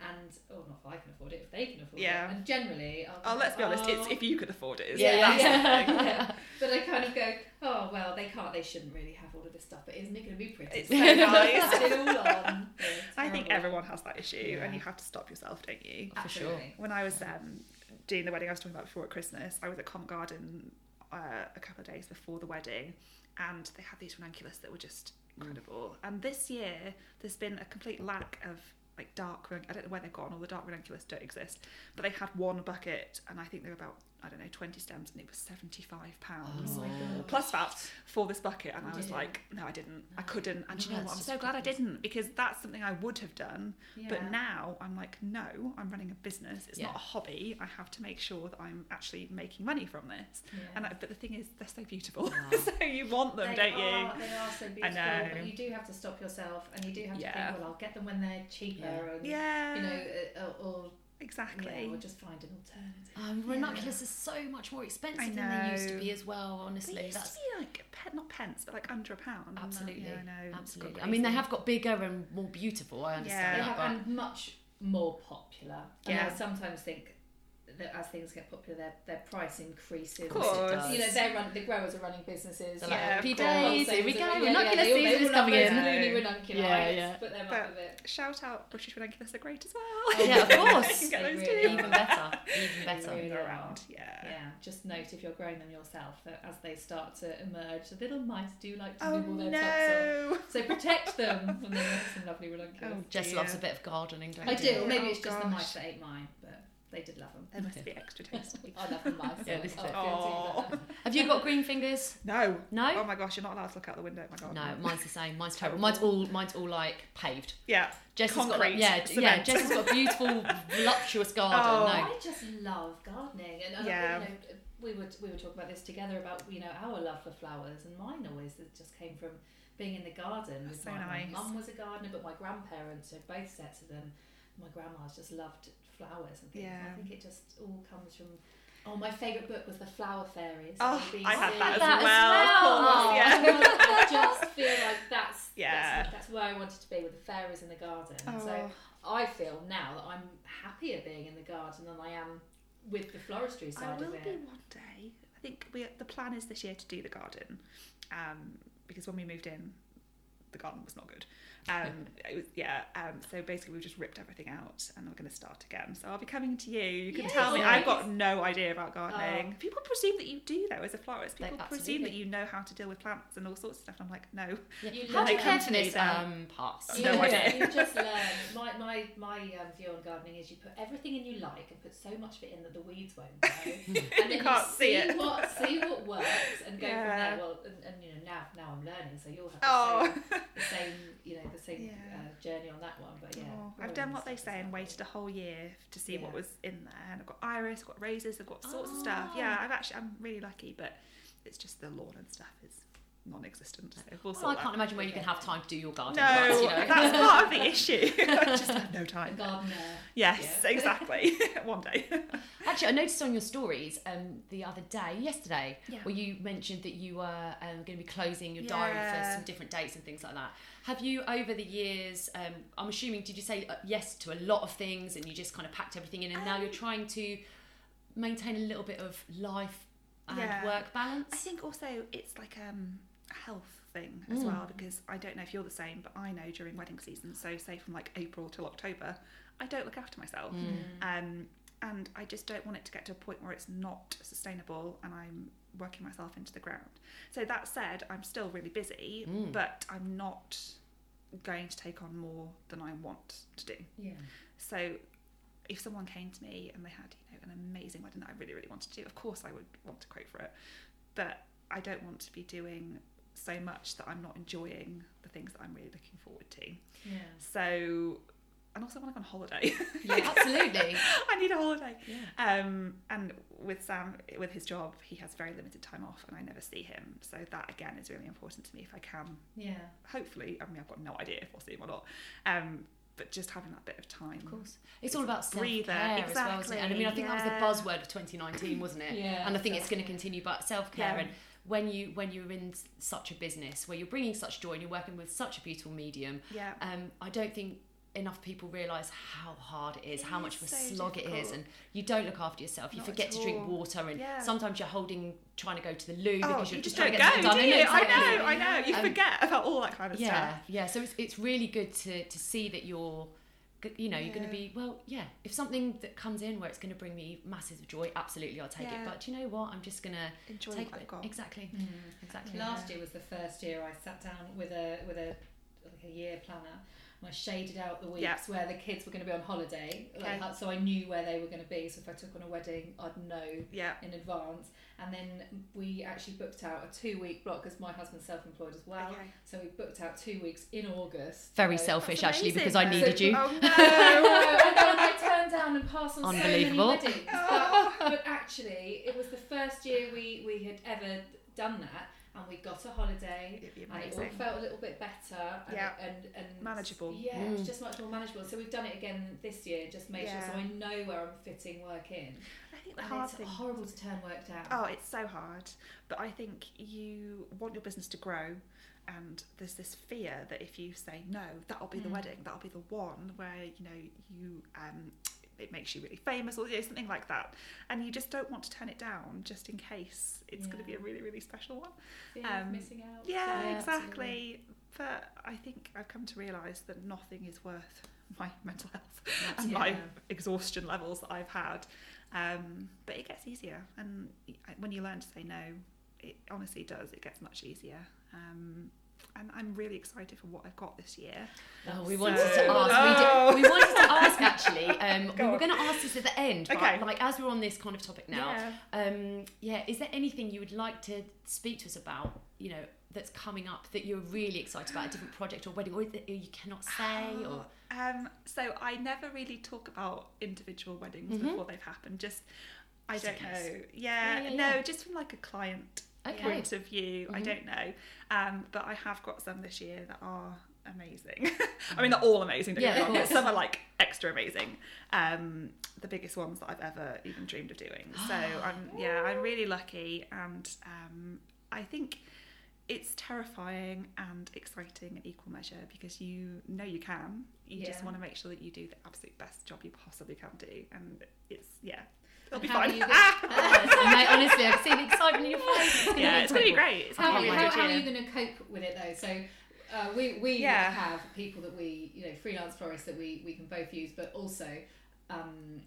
and oh, not if I can afford it, if they can afford Yeah. it. And generally, I'll Oh, go, let's be honest. It's "Oh." if you could afford it. Isn't Yeah, it? yeah, That's yeah. yeah. But I kind of go, oh well, they can't, they shouldn't really have all of this stuff. But isn't it going to be pretty? It's so nice. It all on. I think everyone has that issue, Yeah. and you have to stop yourself, don't you? For sure. Absolutely. When I was um, doing the wedding I was talking about before at Christmas, I was at Covent Garden uh, a couple of days before the wedding, and they had these ranunculus that were just incredible. And this year, there's been a complete lack of like dark. I don't know where they've gone. All the dark ranunculus don't exist, but they had one bucket, and I think they were about I don't know twenty stems, and it was seventy five pounds. Oh my plus that for this bucket and I was didn't? like no I didn't I couldn't and do you know what I'm so glad I didn't because that's something I would have done Yeah. but now I'm like no I'm running a business it's Yeah. not a hobby I have to make sure that I'm actually making money from this Yeah. and I, but the thing is they're so beautiful Yeah. so you want them they don't are, you They are so beautiful, know. but you do have to stop yourself, and you do have to Yeah. think, well, I'll get them when they're cheaper, Yeah. and yeah you know, uh, or, or exactly yeah, or just find an alternative. Um, ranunculus is so much more expensive than they used to be as well. Honestly, they Honestly, used that's to be like pe- not pence but like under a pound absolutely, yeah, I know, absolutely. I mean, they have got bigger and more beautiful. I understand They Yeah. that, have but and much more popular. And Yeah. I sometimes think that as things get popular, their their price increases. Of course. You know, they're run, the growers are running businesses. They're you like, know, happy days, here we wholesalers go, are- ranunculus they all- they season all is coming in. Mooney ranunculi. Yeah, yeah. Put them But- with it. shout out British ranunculus are great as well oh, yeah, of course, You can get those really too. even better, even better. Really around yeah Yeah, just note if you're growing them yourself that as they start to emerge, the little mice do like to oh nibble their tops no off. So protect them, and then you have some lovely ranunculus. Oh, Jess loves a bit of gardening, don't I do. Maybe Oh, it's just the mice that ate mine, but they did love them. There must be extra tasty. I love them mice. Yeah, so this is I'll it. feel too Aw. bad. Have you got green fingers? No. No. Oh my gosh, you're not allowed to look out the window. Oh my god. No, mine's the same. Mine's terrible. Mine's all mine's all like paved. Yeah. Jess has got like, Concrete, yeah, yeah. Jess has got a beautiful, voluptuous garden. Oh. No. I just love gardening, and, and Yeah. you know, we were we were talking about this together about you know our love for flowers, and mine always just came from being in the garden. With So my, nice. my mum was a gardener, but my grandparents so both sets of them. My grandma's just loved flowers and things. Yeah. I think it just all comes from. Oh, my favourite book was The Flower Fairies. Oh, I had BBC. that as that as well. well. Of yeah. I just feel like that's Yeah. that's, that's where I wanted to be with the fairies in the garden. And So Oh. I feel now that I'm happier being in the garden than I am with the floristry side of it. I will be one day. I think we the plan is this year to do the garden, um, because when we moved in, the garden was not good. Um, was yeah. Um, so basically, we've just ripped everything out, and we're going to start again. So I'll be coming to you. You can Yes. tell me. Oh. I've got no idea about gardening. Oh. People presume that you do though, as a florist. They- People presume that you know how to deal with plants and all sorts of stuff. And I'm like, no. Yeah. You How do you learn- care Come to me this um, pass? No you, idea. you just learn. My my my um, view on gardening is you put everything in you like and put so much of it in that the weeds won't grow, and then you, can't see it. what see what works and go Yeah. from there. Well, and, and you know now now I'm learning, so you'll have the, Oh. same, the same you know same Yeah. uh, journey on that one. But yeah, Oh, I've done what they say and waited a whole year to see what was in there. And I've got iris, I've got roses, I've got sorts of stuff. Yeah, Oh. I've actually I'm really lucky, but it's just the lawn and stuff is non-existent. So we'll Well, I can't that. imagine where you can have time to do your garden. No, that's, you know. that's part of the issue. I just have no time. gardener. Yes, Yeah. exactly. One day. Actually, I noticed on your stories um, the other day, yesterday, Yeah. where you mentioned that you were um, going to be closing your diary for some different dates and things like that. Have you, over the years, um, I'm assuming, did you say uh, yes to a lot of things and you just kind of packed everything in and now you're Um, trying to maintain a little bit of life and Yeah. work balance? I think also it's like um, health thing as Mm. well because I don't know if you're the same, but I know during wedding season, so say from like April till October, I don't look after myself. Mm. Um, and I just don't want it to get to a point where it's not sustainable and I'm working myself into the ground. So that said, I'm still really busy, Mm. but I'm not going to take on more than I want to do. Yeah. So if someone came to me and they had, you know, an amazing wedding that I really, really wanted to do, of course I would want to quote for it. But I don't want to be doing so much that I'm not enjoying the things that I'm really looking forward to. Yeah. So and also I want to go on holiday. Yeah, absolutely. I need a holiday. Yeah. Um, and with Sam, with his job, he has very limited time off, and I never see him. So that again is really important to me. If I can, Yeah. hopefully, I mean, I've got no idea if I'll see him or not. Um, but just having that bit of time. Of course. It's all about self care as well, isn't it? And I mean, I think that was the buzzword of 2019, wasn't it? Yeah, And I think it's going to continue, but self care. Yeah. And when you when you're in such a business where you're bringing such joy and you're working with such a beautiful medium, Yeah. um, I don't think enough people realise how hard it is, It how much of a so slog it is, and you don't look after yourself. You Not forget to drink water, and Yeah. sometimes you're holding, trying to go to the loo Oh, because you you're just trying to get go, done. do I know you? exactly. I know, I know. You Um, forget about all that kind of yeah, stuff. yeah. yeah. So it's it's really good to to see that you're, you know, you're going to be well. Yeah, if something that comes in where it's going to bring me massive joy, absolutely, I'll take Yeah. it. But do you know what? I'm just going to Enjoy take what it. I've got. Exactly, Mm. exactly. Last year was the first year I sat down with a with a like a year planner. And I shaded out the weeks Yeah. where the kids were going to be on holiday, Okay. how- so I knew where they were going to be. So if I took on a wedding, I'd know Yeah. in advance. And then we actually booked out a two week block because my husband's self employed as well. Okay. So we booked out two weeks in August. Very So- selfish, actually, because I needed you. Oh I no! and then I turned down and passed on Unbelievable. so many weddings. But, but actually, it was the first year we, we had ever done that, and we got a holiday, and it all felt a little bit better. And, Yeah. and, and Manageable. Yeah, it was Mm. just much more manageable. So we've done it again this year, just made sure so I know where I'm fitting work in. I think the And hard it's thing. horrible to turn work down. Oh, it's so hard. But I think you want your business to grow, and there's this fear that if you say no, that'll be the Mm. wedding, that'll be the one where you know you um, it makes you really famous or you know, something like that, and you just don't want to turn it down just in case it's going to be a really really special one. Of um, missing out. Yeah, Yeah, exactly. But I think I've come to realise that nothing is worth my mental health and my exhaustion levels that I've had. Um, but it gets easier, and when you learn to say no, it honestly does. It gets much easier. Um, and I'm really excited for what I've got this year. Oh, we So- wanted to ask. Oh. We, did, we wanted to ask actually. Um, we were going to ask this at the end, but Okay. like as we're on this kind of topic now, Yeah. um, yeah, is there anything you would like to speak to us about? You know, that's coming up that you're really excited about a different project or wedding, or that you cannot say, or Um, so I never really talk about individual weddings Mhm. before they've happened. Just I Just don't know. Yeah, Yeah, yeah, no, yeah. just from like a client Okay. point of view, I Mhm. don't know. Um, but I have got some this year that are amazing. I mean, they're all amazing. Yeah, get me of wrong, but some are like extra amazing. Um, the biggest ones that I've ever even dreamed of doing. So I'm yeah, I'm really lucky, and um, I think it's terrifying and exciting in equal measure because you know you can. You just want to make sure that you do the absolute best job you possibly can do, and it's yeah, it'll be how fine. do you Yes, and mate, honestly, I can see the excitement in your face. It's gonna yeah, be it's gonna be great. It's How, gonna be can't a how, how are you going to cope with it though? So uh, we we Yeah. have people that we you know freelance florists that we we can both use, but also um,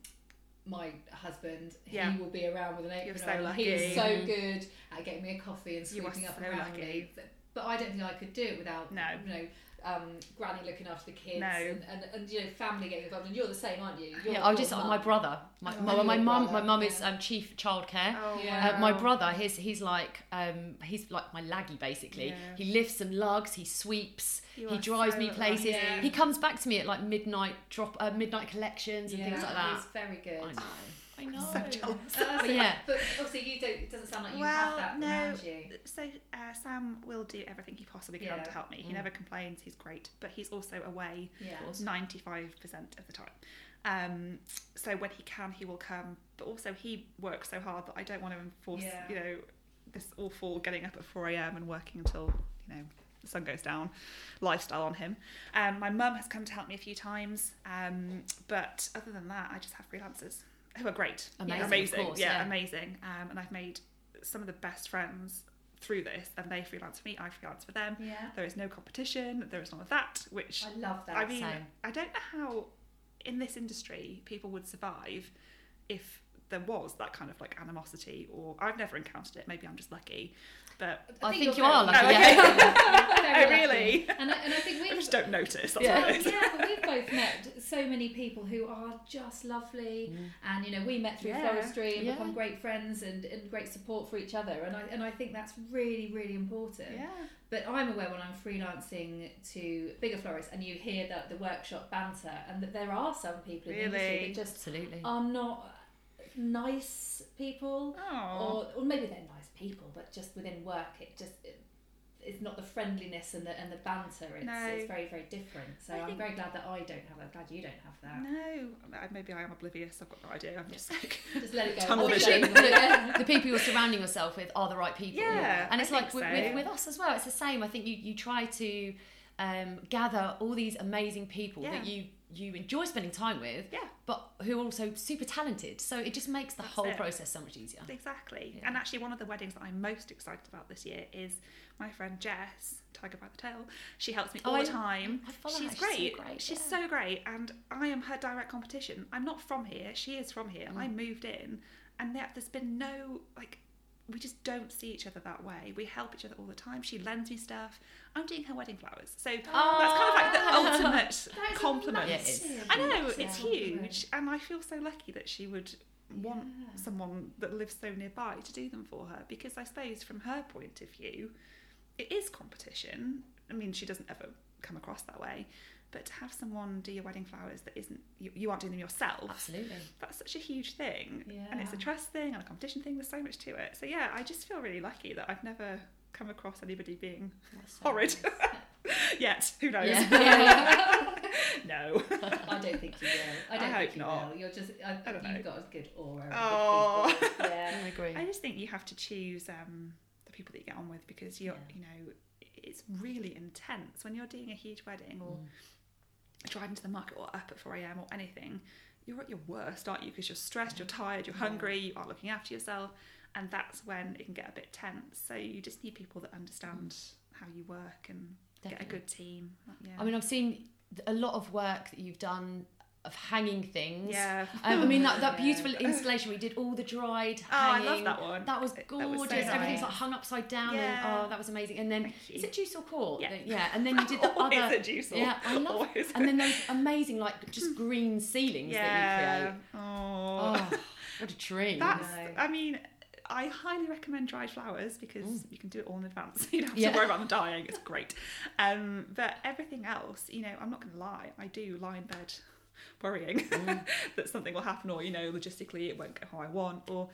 my husband Yeah. he will be around with an You're apron so on. He is so good at getting me a coffee and sweeping up so around lucky. me. But I don't think I could do it without No. you know. Um, granny looking after the kids No. and, and, and you know family getting involved and you're the same aren't you you're, Yeah, I'm just mum. my brother. My Oh, my, my mum. My mum is um, chief childcare. Oh, Yeah. Uh, my brother, he's he's like um, he's like my laggy basically. Yeah. He lifts and lugs, he sweeps, You he drives so me places. lucky. Yeah. He comes back to me at like midnight drop, uh, midnight collections and yeah, things like that. he's very good I know. I know. So jealous. Uh, But yeah. but obviously you don't. It doesn't sound like you Well, have that no. around you. So uh, Sam will do everything he possibly can Yeah. to help me. He Mm. never complains. He's great, but he's also away Yeah. ninety-five percent of the time. Um, so when he can, he will come. But also, he works so hard that I don't want to enforce, Yeah. you know, this awful getting up at four a.m. and working until you know the sun goes down lifestyle on him. Um, my mum has come to help me a few times, um, but other than that, I just have freelancers who are great, Amazing, amazing, course, yeah, yeah. amazing. Um, and I've made some of the best friends through this, and they freelance for me, I freelance for them. Yeah. There is no competition. There is none of that, which I love that. I mean, same. I don't know how in this industry people would survive if there was that kind of like animosity, or I've never encountered it. Maybe I'm just lucky, but I think you're you are lucky, Oh, yeah. Oh, really? And I, and I think we've just don't notice. Yeah. what yeah, but we've both met so many people who are just lovely, and you know we met through Yeah. floristry and Yeah. become great friends and, and great support for each other, and I and I think that's really really important. Yeah. But I'm aware when I'm freelancing to bigger florists, and you hear that the workshop banter, and that there are some people in the industry Really? that just Absolutely. are not nice people, Oh. or, or maybe they're nice people, but just within work, it just it, it's not the friendliness and the and the banter. It's, No. it's very very different. So I I'm very glad that I don't have that. Glad you don't have that. No, maybe I am oblivious. I've got no idea. I'm just like, Just let it go. Tunnel vision. the people you're surrounding yourself with are the right people. Yeah, and I it's like think with, so. with, with us as well. It's the same. I think you, you try to um, gather all these amazing people Yeah. that you you enjoy spending time with, yeah, but who are also super talented. So it just makes the That's whole it. process so much easier. exactly. Yeah. And actually, one of the weddings that I'm most excited about this year is my friend Jess, Tiger by the Tail. She helps me Oh, all I- the time. I follow She's her. She's so great. great, She's yeah. so great, and I am her direct competition. I'm not from here. She is from here. I Mm. moved in, and there, there's been no like. We just don't see each other that way. We help each other all the time. She lends me stuff. I'm doing her wedding flowers, so that's kind of like the ultimate compliment. Yeah, it is. massive, I know massive it's huge, and I feel so lucky that she would want Yeah. someone that lives so nearby to do them for her. Because I suppose from her point of view, it is competition. I mean, she doesn't ever come across that way, but to have someone do your wedding flowers that isn't you, you aren't doing them yourself. Absolutely. That's such a huge thing, and it's a trust thing and a competition thing. There's so much to it. So yeah, I just feel really lucky that I've never come across anybody being so horrid nice. yet. Who knows? Yeah. no. I don't think you will. I don't I think hope you not. will. You're just. I, I don't you've know. got a good aura. of Oh. good. Yeah. I agree. I just think you have to choose um, the people that you get on with because you're, Yeah. you know, it's really intense when you're doing a huge wedding or Mm. Driving to the market or up at 4 a.m. or anything. You're at your worst, aren't you? Because you're stressed, you're tired, you're hungry, you aren't looking after yourself, and that's when it can get a bit tense. So you just need people that understand how you work and get a good team. Yeah. I mean, I've seen a lot of work that you've done of hanging things. yeah. Um, I mean, that, that Yeah. beautiful installation we did all the dried Oh, I love that one. That was That gorgeous. was so Everything's nice. like hung upside down. Yeah. And, oh, that was amazing. And then, is it juice or court? Yeah. Yeah. And then you did the Always other. juice or- Yeah, I love always. And then those amazing, like, just green ceilings that you create. Oh. Oh, what a dream. That's. I mean, I highly recommend dried flowers because Mm. you can do it all in advance. You don't have Yeah. to worry about them dying. It's great. Um, but everything else, you know, I'm not going to lie. I do lie in bed worrying Mm. that something will happen or you know logistically it won't go how I want or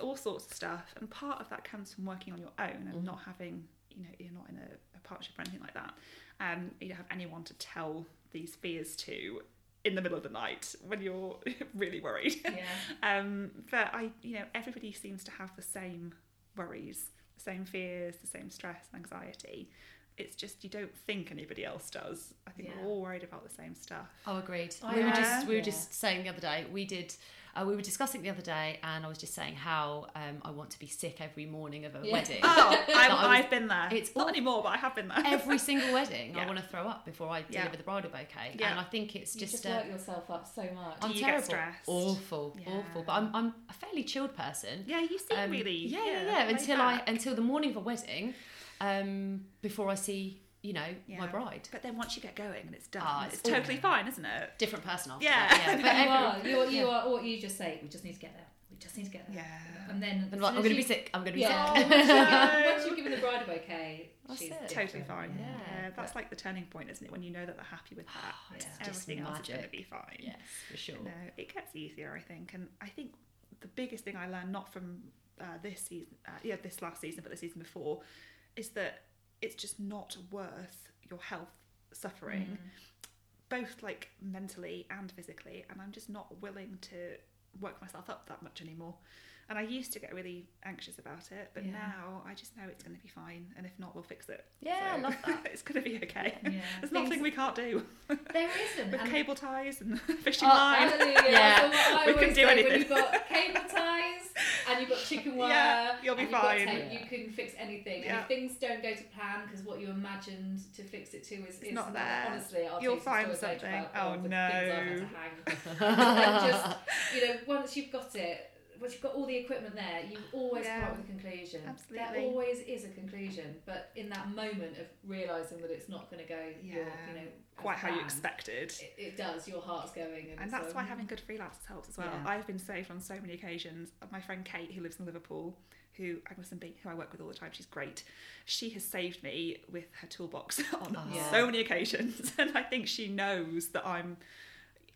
all sorts of stuff and part of that comes from working on your own and Mhm. not having you know you're not in a, a partnership or anything like that um you don't have anyone to tell these fears to in the middle of the night when you're really worried Yeah. um, but I, you know, everybody seems to have the same worries, the same fears, the same stress and anxiety. It's just you don't think anybody else does. I think Yeah. we're all worried about the same stuff. Oh, agreed. I we were just we were Yeah. just saying the other day. We did. Uh, we were discussing the other day, and I was just saying how um, I want to be sick every morning of a Yeah. wedding. Oh, I was- I've, I've been there. it's not awful. anymore, but I have been there. every single wedding, I want to throw up before I Yeah. deliver the bridal bouquet, Yeah. and I think it's You just. just uh, work yourself up so much. I'm Do you terrible. stressed? Awful, Yeah. awful. But I'm, I'm a fairly chilled person. yeah, you seem Um, really. yeah, yeah, laid yeah. Until I until the morning of a wedding, um, before I see you know my bride. But then once you get going and it's done, Ah, it's, it's totally fine, isn't it? Different person after Yeah. that. Yeah, but you are. You're, you are. What you just say. We just need to get there. We just need to get there. Yeah. And then. I'm like, I'm going to be sick. I'm going to be Yeah. sick. Oh, no. Once you've given the bride a bouquet, That's she's it. Totally fine. Yeah. Yeah, that's like the turning point, isn't it? When you know that they're happy with that, Oh, it's Yeah. just everything else is going to be fine. Yes, for sure. No, it gets easier, I think, and I think the biggest thing I learned not from uh, this season, uh, yeah, this last season, but the season before, is that it's just not worth your health suffering, Mm. both like mentally and physically, and I'm just not willing to work myself up that much anymore. And I used to get really anxious about it, but Yeah. now I just know it's going to be fine, and if not, we'll fix it. Yeah, I love that. it's going to be okay. Yeah. There's Things- nothing we can't do There isn't. with and- cable ties and fishing Oh, line. Yeah. So We can do say, When anything. you've got cable ties and you've got chicken wire, Yeah, you'll be and you've fine. Got tape, Yeah. You can fix anything. And if things don't go to plan because what you imagined to fix it to is, is not there. Honestly, I'll You'll find something. about Oh, all the no. Things I've had to hang. And just you know, once you've got it. Once you've got all the equipment there, you always come Yeah. up with a conclusion. There always is a conclusion, but in that moment of realizing that it's not going to go, your, Yeah. you know, as Quite how you expected. It, it does. Your heart's going, and, And that's so- why having good freelancers helps as well. Yeah. I've been saved on so many occasions. My friend Kate, who lives in Liverpool, who Agnes and B, who I work with all the time, she's great. She has saved me with her toolbox on Oh. Yeah. so many occasions, and I think she knows that I'm.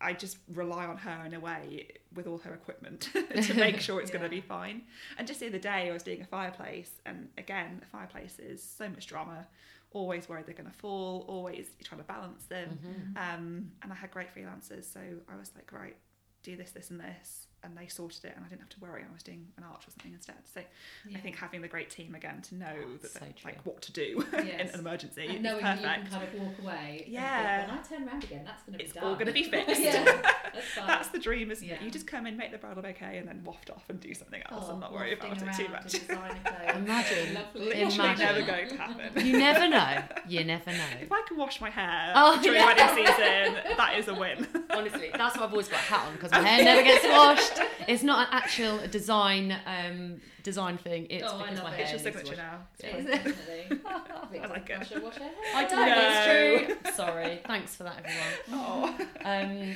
I just rely on her in a way with all her equipment to make sure it's going to be fine. And just the other day, I was doing a fireplace, and again, a fireplace is so much drama. Always worried they're going to fall. Always trying to balance them. Mhm. Um, and I had great freelancers, so I was like, right, do this, this, and this, and they sorted it, and I didn't have to worry. I was doing an arch or something instead. So Yeah. I think having the great team again to know Oh, that so like what to do in an emergency and knowing perfect. that you can kind of walk away. and Yeah. think, when I turn around again, that's going to be It's done. all gonna be fixed. yeah, that's fine. That's the dream, isn't it? You just come in, make the bridal bouquet, and then waft off and do something else, Oh, and not worry about wafting it too much. and designing clothes. Imagine. Literally Imagine. never going to happen. You never know. You never know. If I can wash my hair Oh, during yeah. wedding season, that is a win. Honestly, that's why I've always got a hat on because my hair never gets washed. It's not an actual design um, design thing. It's Oh, I because love my it. hair It's your signature washing. now. It is definitely. I like it. Wash her, wash her hair. I don't. No. It's true. Sorry. Thanks for that, everyone. Oh. Um,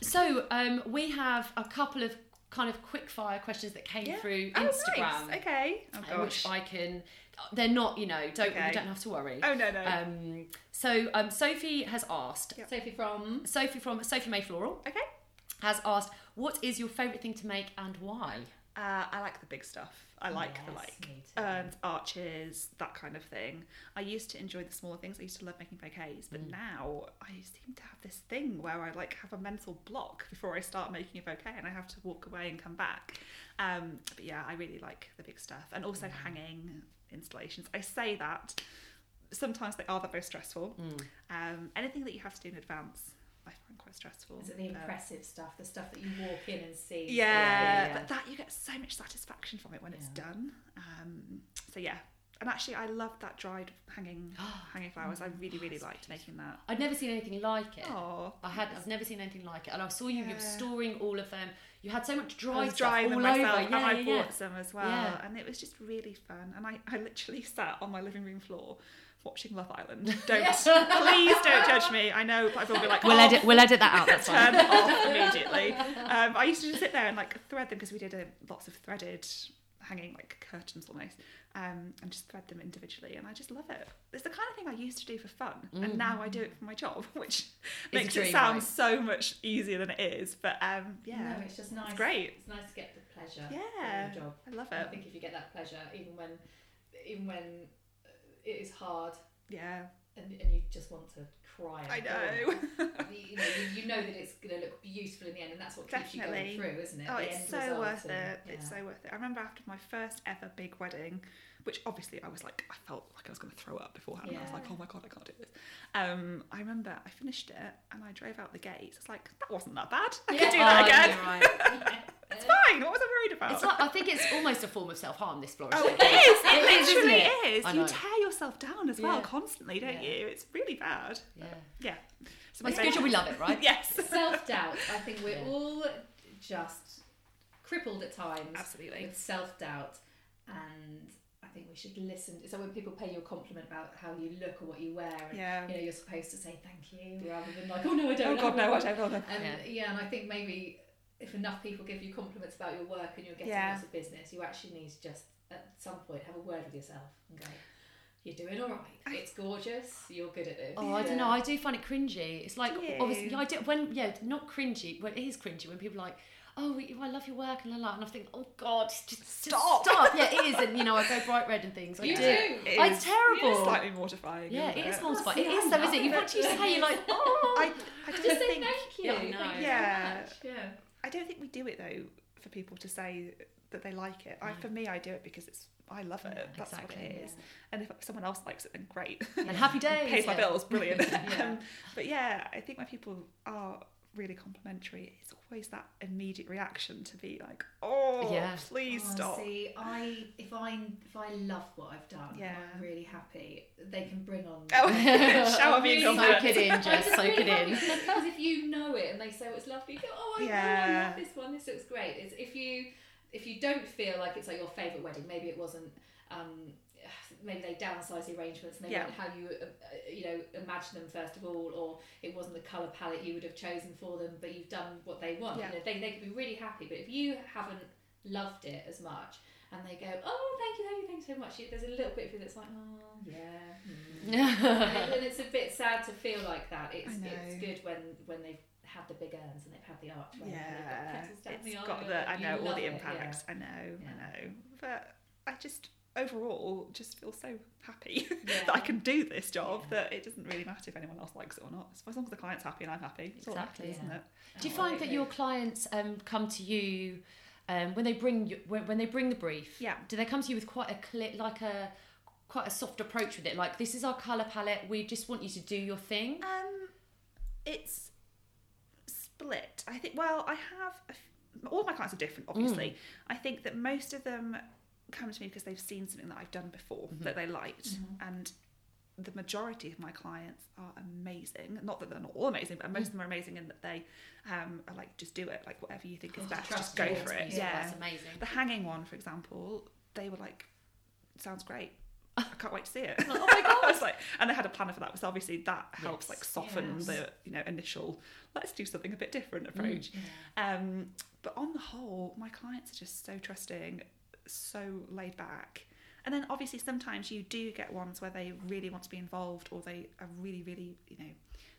so um, we have a couple of kind of quick fire questions that came Yeah. through Oh, Instagram, nice. Okay. Oh uh, which. I can. They're not, you know, don't Okay. you don't have to worry. Oh no no. Um, so um, Sophie has asked. Yep. Sophie from. Sophie from Sophie May Floral okay. has asked, "What is your favourite thing to make and why?" Uh, I like the big stuff. I like the like too. urns, arches, that kind of thing. I used to enjoy the smaller things. I used to love making bouquets, but Mm. now I seem to have this thing where I like have a mental block before I start making a bouquet, and I have to walk away and come back. Um, but yeah, I really like the big stuff, and also Mm. hanging installations. I say that sometimes they are the most stressful. Mm. Um, anything that you have to do in advance, I find quite stressful. Is it the Um, impressive stuff, the stuff that you walk in and see? yeah, Yeah, yeah. but that you get so much satisfaction from it when it's done. Um, so yeah, and actually, I love that dried hanging hanging flowers. I really really That's liked making that. I'd never seen anything like it. Oh, I had. I've never seen anything like it, and I saw you. You Yeah. were storing all of them. You had so much was stuff all over. and Yeah, I yeah, bought some as well, Yeah. and it was just really fun. And I, I literally sat on my living room floor watching Love Island. Don't Yes. please don't judge me. I know people will be like, We'll oh, edit. We'll edit that out. That's turn fine. off immediately. Um, I used to just sit there and like thread them because we did a, lots of threaded hanging like curtains almost, um, and just thread them individually. And I just love it. It's the kind of thing I used to do for fun, and now I do it for my job, which a makes it sound right? so much easier than it is. But um, yeah, No, it's just nice. it's great. It's nice to get the pleasure Yeah. your job. I love And I think if you get that pleasure, even when, even when uh, it is hard Yeah, and, and you just want to cry. I know. you know, you, you know that it's going to look beautiful in the end, and that's what keeps Definitely. you going through, isn't it? Oh, The it's so worth and- it. It's so worth it. I remember after my first ever big wedding, which obviously I was like, I felt like I was going to throw up beforehand. I was like, oh my god, I can't do this. Um, I remember I finished it and I drove out the gates. It's like that wasn't that bad. I Yeah. could do Oh, that I again. know, right. It's fine. What was I worried about? It's like, I think it's almost a form of self harm. This Florence. Oh, it thing. is. It It is, isn't literally it? is. I You tear yourself down as well Yeah. constantly, don't Yeah. you? It's really bad. Yeah. Yeah. So It's my good favourite- we love it, right? Yes. self doubt. I think we're Yeah. all just crippled at times Absolutely. with self doubt, and I think we should listen. So when people pay you a compliment about how you look or what you wear, and, Yeah. you know, you're supposed to say thank you rather than like, oh no, I don't. Oh god, know. no! I don't know. And um, Yeah. yeah. and I think maybe if enough people give you compliments about your work and you're getting Yeah. lots of business, you actually need to just at some point have a word with yourself and go, "You're doing all right. It's gorgeous. You're good at this." Oh, I don't know. I do find it cringy. It's like Do you? obviously I do when yeah, not cringy. Well, it is cringy when people are like, oh, I love your work and la la, and I think, oh God, just, just Stop. stop. Yeah, it is, and you know, I go bright red and things. I You do. do. It Oh, it's terrible. Slightly mortifying. Yeah, isn't it is it? mortifying. see, It is I though, isn't it? You love what you say, you're like, oh. I, I don't Just say think thank you. Yeah, I know. you so Yeah. much. Yeah. I don't think we do it though for people to say that they like it. I, for me, I do it because it's I love it. Yeah, That's exactly, what it is. yeah. And if someone else likes it, then great. And happy days. Pays my bills, brilliant. Yeah. um, but yeah, I think when people are really complimentary, it's always that immediate reaction to be like, "Oh, Yeah. please Oh, stop." See, I if I if I love what I've done, Yeah. I'm really happy. They can bring on. Oh, shower I'm me really Soak it in, just Soak it in. Because if you know it and they say oh, it's lovely, you go, oh, I know, I love this one. This looks great. It's if you if you don't feel like it's like your favourite wedding, maybe it wasn't. Um, maybe they downsized the arrangements and they Yeah. weren't how you uh, uh, you know imagine them first of all, or it wasn't the colour palette you would have chosen for them, but you've done what they want. Yeah. You know, they they could be really happy, but if you haven't loved it as much. And they go, oh, thank you, thank you, thank you so much. You- There's a little bit of you that's like, oh, yeah. hmm." and and it's a bit sad to feel like that. It's it's good when when they've had the big urns and they've had the and Yeah, they've got petals it's the got the. I know all the impacts. I know, Yeah. I know. But I just overall just feel so happy Yeah. that I can do this job Yeah. that it doesn't really matter if anyone else likes it or not. As long as the client's happy and I'm happy, it's all that Exactly, matters, isn't it? Do you find that your clients um, come to you um, when they bring you, when, when they bring the brief? Yeah. Do they come to you with quite a clear, like a quite a soft approach with it? Like this is our color palette. We just want you to do your thing. Um, it's split. I think. Well, I have. A f- all of my clients are different, obviously. I think that most of them come to me because they've seen something that I've done before that they liked, and the majority of my clients are amazing. Not that they're not all amazing, but most of them are amazing in that they um, are like, just do it, like whatever you think is Oh, best, just go for it. Yeah, Yeah. that's amazing. The hanging one, for example, they were like, sounds great. I can't wait to see it. oh my God. I was like, and they had a planner for that. So obviously that helps Yes. like soften Yes. the you know initial let's do something a bit different Mm. approach. Yeah. Um, but on the whole, my clients are just so trusting, so laid back. And then obviously sometimes you do get ones where they really want to be involved or they are really, really, you know,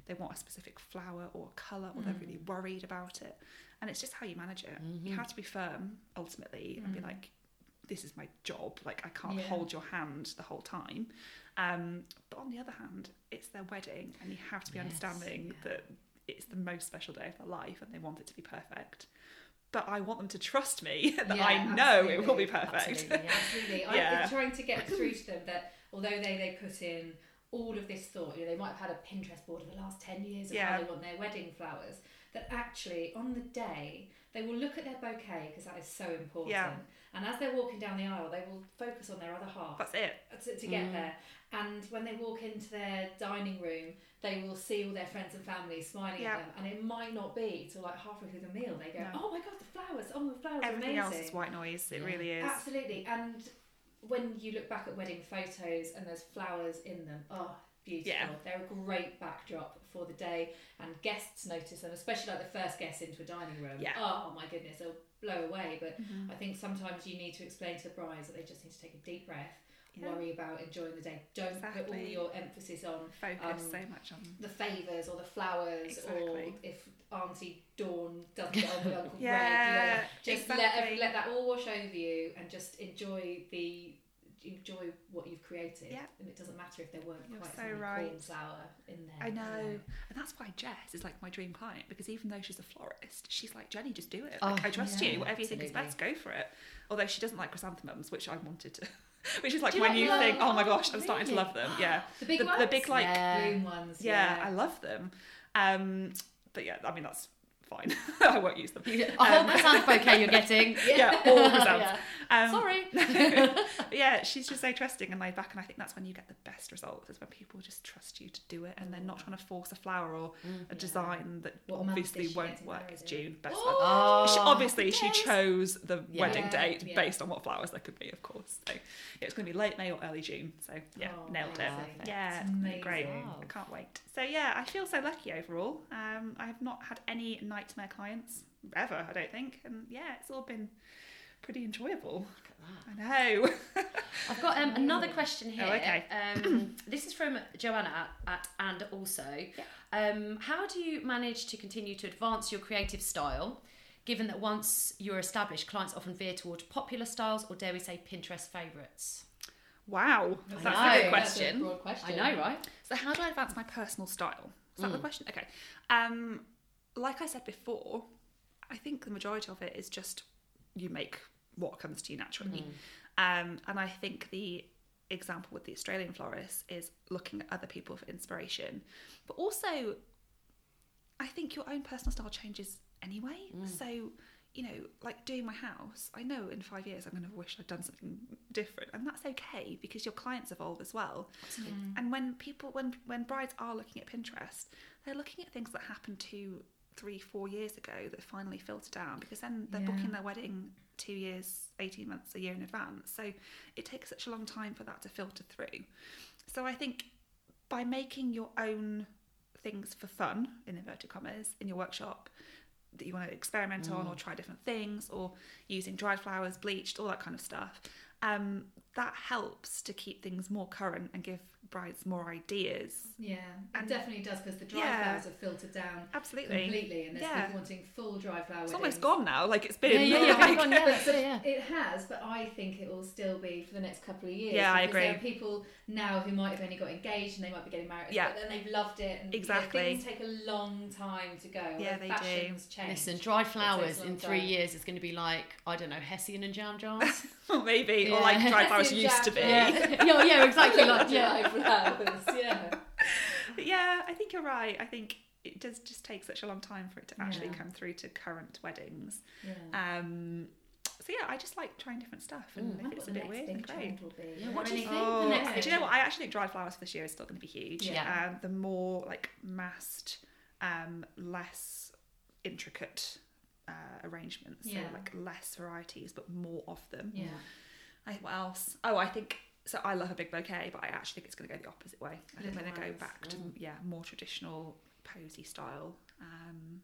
they want a specific flower or colour or they're Mm. really worried about it. And it's just how you manage it. You Mhm. have to be firm ultimately and be Mm. like, this is my job. Like I can't Yeah. hold your hand the whole time. Um, but on the other hand, it's their wedding and you have to be Yes, understanding yeah. that it's the most special day of their life and they want it to be perfect. But I want them to trust me that Yeah, I know it will be perfect. Absolutely, yeah. Absolutely. I'm trying to get through to them that although they, they put in all of this thought, you know, they might have had a Pinterest board of the last 10 years of how they want their wedding flowers, that actually on the day they will look at their bouquet because that is so important. Yeah. And as they're walking down the aisle, they will focus on their other half That's it. To, to get Mm. there. And when they walk into their dining room, they will see all their friends and family smiling Yeah. at them. And it might not be till like halfway through the meal they go, No. "Oh my god, the flowers! Oh, the flowers Everything are else amazing." is white noise. It Yeah. really is. Absolutely. And when you look back at wedding photos and there's flowers in them, oh, beautiful. Yeah. They're a great backdrop for the day, and guests notice them, especially like the first guests into a dining room. Yeah. Oh my goodness, they'll blow away. But Mhm. I think sometimes you need to explain to the brides that they just need to take a deep breath, Yeah. Worry about enjoying the day. Don't put all your emphasis on Focus Um, so much on. the favours or the flowers or if Auntie Dawn doesn't get on with Uncle Greg. You know, just exactly. let let that all wash over you and just enjoy the enjoy what you've created. Yeah. And it doesn't matter if there weren't You're quite so right. cornflower in there. I know, and that's why Jess is like my dream client because even though she's a florist, she's like Jenny, just do it. Like, Oh, I trust yeah, you. Whatever you think is best, go for it. Although she doesn't like chrysanthemums, which I wanted to. Which is like you when you think, oh my gosh, I'm starting to love them. Yeah, The big the, ones? the big like Yeah. bloom ones. yeah, Yeah. I love them. Um, but yeah, I mean that's fine. I won't use them. A whole Um, chrysanthemum bouquet you're getting. Yeah, all chrysanthemums. Yeah. Um, Sorry. yeah, she's just so trusting and laid back, and I think that's when you get the best results. Is when people just trust you to do it, and they're not trying to force a flower or a Yeah. design that What obviously won't work. married June, best Oh, She, obviously, she chose the Yeah. wedding date Yeah. based on what flowers there could be, of course. So yeah, it's going to be late May or early June. So yeah, Oh, nailed amazing. it. Yeah, great. Wow. I can't wait. So yeah, I feel so lucky overall. Um, I have not had any nightmare clients ever. I don't think, and yeah, it's all been pretty enjoyable. I know. I've got um, another question here. Oh, okay. Um, this is from Joanna at, at and also. Um, how do you manage to continue to advance your creative style, given that once you're established, clients often veer toward popular styles or dare we say Pinterest favourites? Wow, I that's a good That's a question. broad question. I know, right? So how do I advance my personal style? Is that the Mm. question? Okay. Um, like I said before, I think the majority of it is just you make what comes to you naturally. Mm-hmm. Um, and I think the example with the Australian florist is looking at other people for inspiration, but also I think your own personal style changes anyway. Mm. So you know, like doing my house, I know in five years I'm going to wish I'd done something different, and that's okay because your clients evolve as well. And when people, when when brides are looking at Pinterest, they're looking at things that happened two, three, four years ago that finally filter down because then they're Yeah. booking their wedding two years, eighteen months, a year in advance. So it takes such a long time for that to filter through. So I think by making your own things for fun in inverted commas in your workshop that you want to experiment on or try different things or using dried flowers bleached all that kind of stuff um, that helps to keep things more current and give brides more ideas Yeah, And- it definitely does because the dry Yeah. flowers have filtered down absolutely completely, and there's Yeah. people wanting full dry flower. it's almost gone now like it's been yeah, yeah, like- gone, yeah, that's it, yeah. It has, but I think it will still be for the next couple of years. Yeah, I because There are agree. people now who might have only got engaged and they might be getting married, Yeah. but then they've loved it. And you know, Exactly. things take a long time to go. Yeah, although they do. Change. Listen, dry flowers in three time. years is going to be like I don't know Hessian and jam jars. maybe or like dry flowers Hessian used to be jam yeah, yeah, yeah, exactly. Like, yeah. flowers. Yeah. But yeah I think you're right I think it does just take such a long time for it to actually Yeah. come through to current weddings yeah. um, so yeah I just like trying different stuff and Mm. if it's a bit weird great will be. Yeah, what do you think Oh, the next do you know what? I actually think dried flowers for this year is still going to be huge. Yeah. Um, the more like massed, um, less intricate uh, arrangements. Yeah. So like less varieties, but more of them. Yeah. I, what else? Oh, I think so. I love a big bouquet, but I actually think it's going to go the opposite way. I think Little going to go back to yeah more traditional posy style. Um,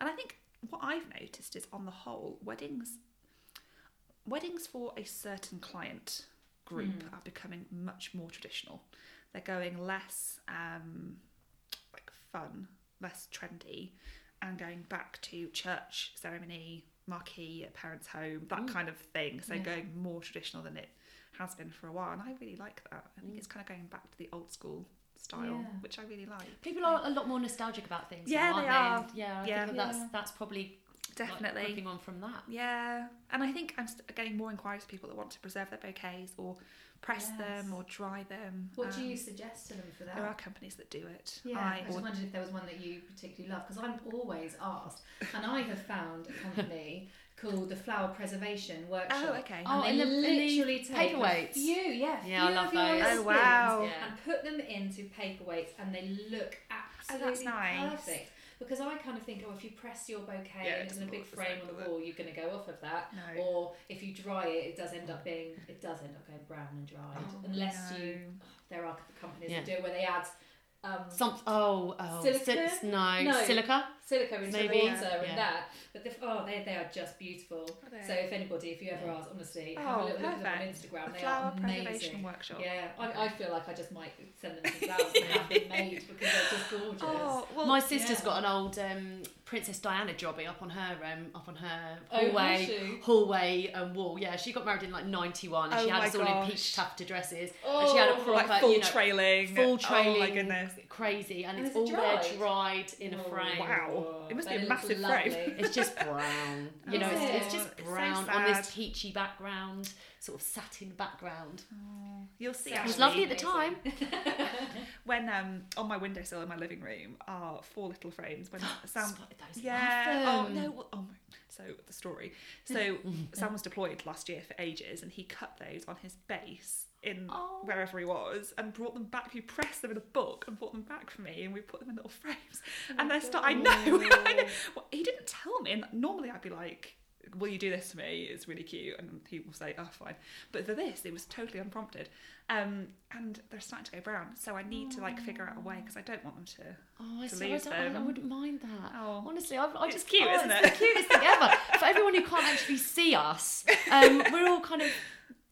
and I think what I've noticed is on the whole, weddings weddings for a certain client group Mm. are becoming much more traditional. They're going less um, like fun, less trendy, and going back to church ceremony, marquee at parents' home, that Mm. kind of thing. So Yeah. going more traditional than it has been for a while, and I really like that. I think Mm. it's kind of going back to the old school style, Yeah. which I really like. People are a lot more nostalgic about things. Yeah, now, they aren't are. And yeah, I Yeah. think that that's that's probably Definitely. like, ripping on from that. Yeah, and I think I'm getting more inquiries from people that want to preserve their bouquets or press them or dry them. What do Um, you suggest to them for that? There are companies that do it. Yeah, I I, just or- wondered if there was one that you particularly love because I'm always asked, and I have found a company called the Flower Preservation Workshop. oh, okay. Oh, and in they the- in the literally take paperweights? a few, yeah, Yeah, I love of those. Oh, wow. Yeah. and put them into paperweights, and they look absolutely oh, that's nice. perfect. Because I kind of think, oh, if you press your bouquet Yeah, and it's in a big frame on the wall, you're going to go off of that. No. Or if you dry it, it does end up mm. being, it does end up going brown and dried. Oh, Unless no. you, there are companies Yeah. that do it where they add um, Some oh oh Silicone? sil- no, No. silica. silica into Maybe, the water yeah. and that. But the, oh, they, they are just beautiful. Are they? So if anybody, if you ever Yeah. ask, honestly, have a Oh, little look at them on perfect. Instagram. The they flower are preservation amazing. workshop. Yeah, I, I feel like I just might send them some flowers and have them made because they're just gorgeous. Oh, well, My sister's yeah. got an old um, Princess Diana jobby up on her um, up on her Oh, hallway she? hallway um, wall. Yeah, she got married in like '91, and Oh she had us all in peach taffeta dresses, and she had a Oh, proper, like full you know, trailing. full trailing, Oh my goodness. Crazy, and, And it's is it all there dried? dried in a Oh, frame. Wow. It must But be a massive lovely. frame. It's just brown, you know. It's, it's just It's so brown on this peachy background, sort of satin background. You'll see. Sounds It was actually, lovely at the time. when um on my windowsill in my living room are four little frames. When Sam, Spotted those. yeah, oh no, oh my. So the story. So Sam was deployed last year for ages, and he cut those on his base in Oh. wherever he was, and brought them back. He pressed them in a book and brought them back for me, and we put them in little frames. Oh and they're still. I know. I know. Well, he didn't tell me, and normally I'd be like. Will you do this for me? It's really cute, and he will say, "Oh, fine." But for this, it was totally unprompted, um, and they're starting to go brown. So I need to like figure out a way because I don't want them to Oh, I, to see, I, don't, I wouldn't mind that. Oh. Honestly, I, I It's just cute, oh, isn't it's it? the cutest thing ever. For everyone who can't actually see us, um, we're all kind of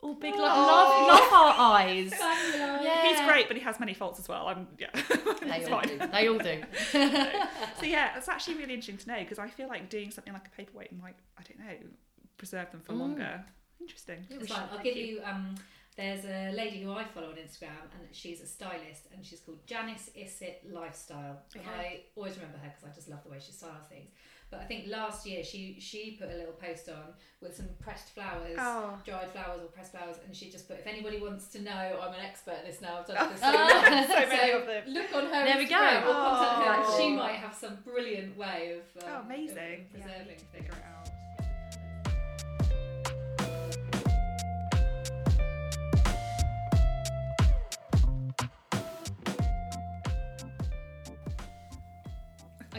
all big, like, love, love our eyes. Yeah. He's great, but he has many faults as well. I'm yeah, They all fine. do. They all do. So yeah, it's actually really interesting to know because I feel like doing something like a paperweight might I don't know preserve them for Mm. longer. Interesting. It's fine. I'll give you. Um, there's a lady who I follow on Instagram, and she's a stylist, and she's called Janice Issitt Lifestyle. And I always remember her because I just love the way she styles things. But I think last year she she put a little post on with some pressed flowers, Oh. dried flowers or pressed flowers, and she just put, if anybody wants to know, I'm an expert at this now. I've done it for so Oh. So many of them. Look on her There we go. Instagram or contact her. Oh. She might have some brilliant way of, um, Oh, amazing. of preserving need to things. figure it out.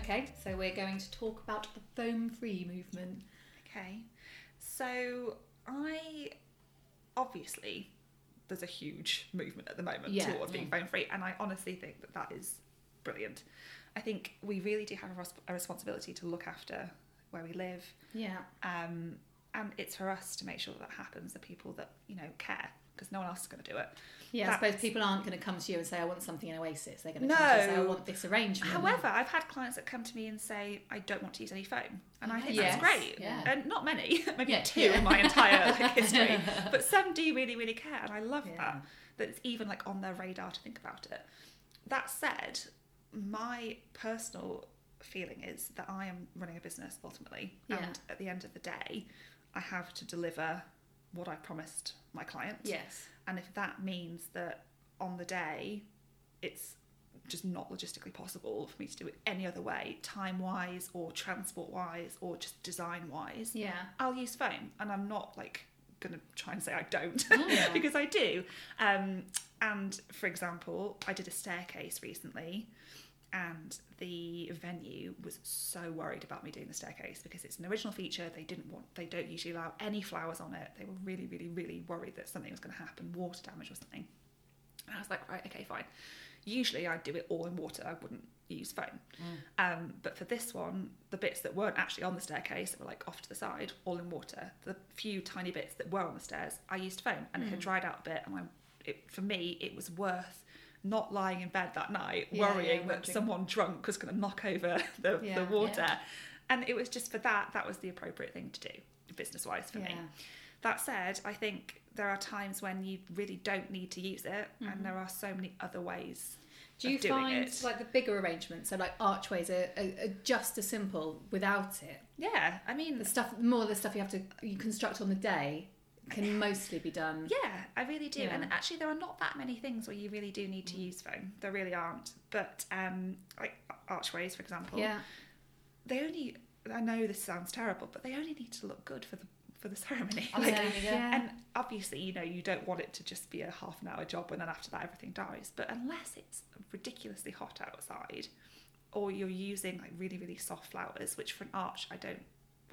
Okay, so we're going to talk about the foam free movement. Okay. So I obviously there's a huge movement at the moment Yeah. towards being foam free, and I honestly think that that is brilliant. I think we really do have a, res- a responsibility to look after where we live, Yeah. um, and it's for us to make sure that, that happens. The people that you know care, because no one else is going to do it. Yeah, I suppose people aren't going to come to you and say, I want something in Oasis. They're going to come to you and say, I want this arrangement. However, I've had clients that come to me and say, I don't want to use any foam. And I think Yes, that's great. yeah. And not many, maybe Yeah, two yeah. in my entire like, history. But some do really, really care. And I love that. That it's even like on their radar to think about it. That said, my personal feeling is that I am running a business ultimately. And at the end of the day, I have to deliver what I promised my client. Yes. And if that means that on the day it's just not logistically possible for me to do it any other way, time wise or transport wise or just design wise, Yeah. I'll use foam. And I'm not like going to try and say I don't Yeah. because I do. Um, and for example, I did a staircase recently and the venue was so worried about me doing the staircase because it's an original feature. They didn't want they don't usually allow any flowers on it. They were really really really worried that something was going to happen water damage or something. And i was like right okay fine. Usually i'd do it all in water. I wouldn't use foam um, but for this one the bits that weren't actually on the staircase that were like off to the side all in water. The few tiny bits that were on the stairs i used foam and it had dried out a bit and I, it, for me it was worth not lying in bed that night Yeah, worrying yeah, that someone drunk was going to knock over the, Yeah, the water and it was just for that that was the appropriate thing to do business wise for me. That said i think there are times when you really don't need to use it and mm-hmm. there are so many other ways Do you find it. like the bigger arrangements, so like archways are, are, are just as simple without it? yeah i mean The stuff, more of the stuff you have to you construct on the day, can mostly be done. Yeah, I really do. Yeah. And actually, there are not that many things where you really do need to use foam. There really aren't. But um, like archways, for example, Yeah. they only. I know this sounds terrible, but they only need to look good for the for the ceremony. Oh, Like, yeah, yeah. And obviously, you know, you don't want it to just be a half an hour job and then after that everything dies. But unless it's ridiculously hot outside, or you're using like really really soft flowers, which for an arch I don't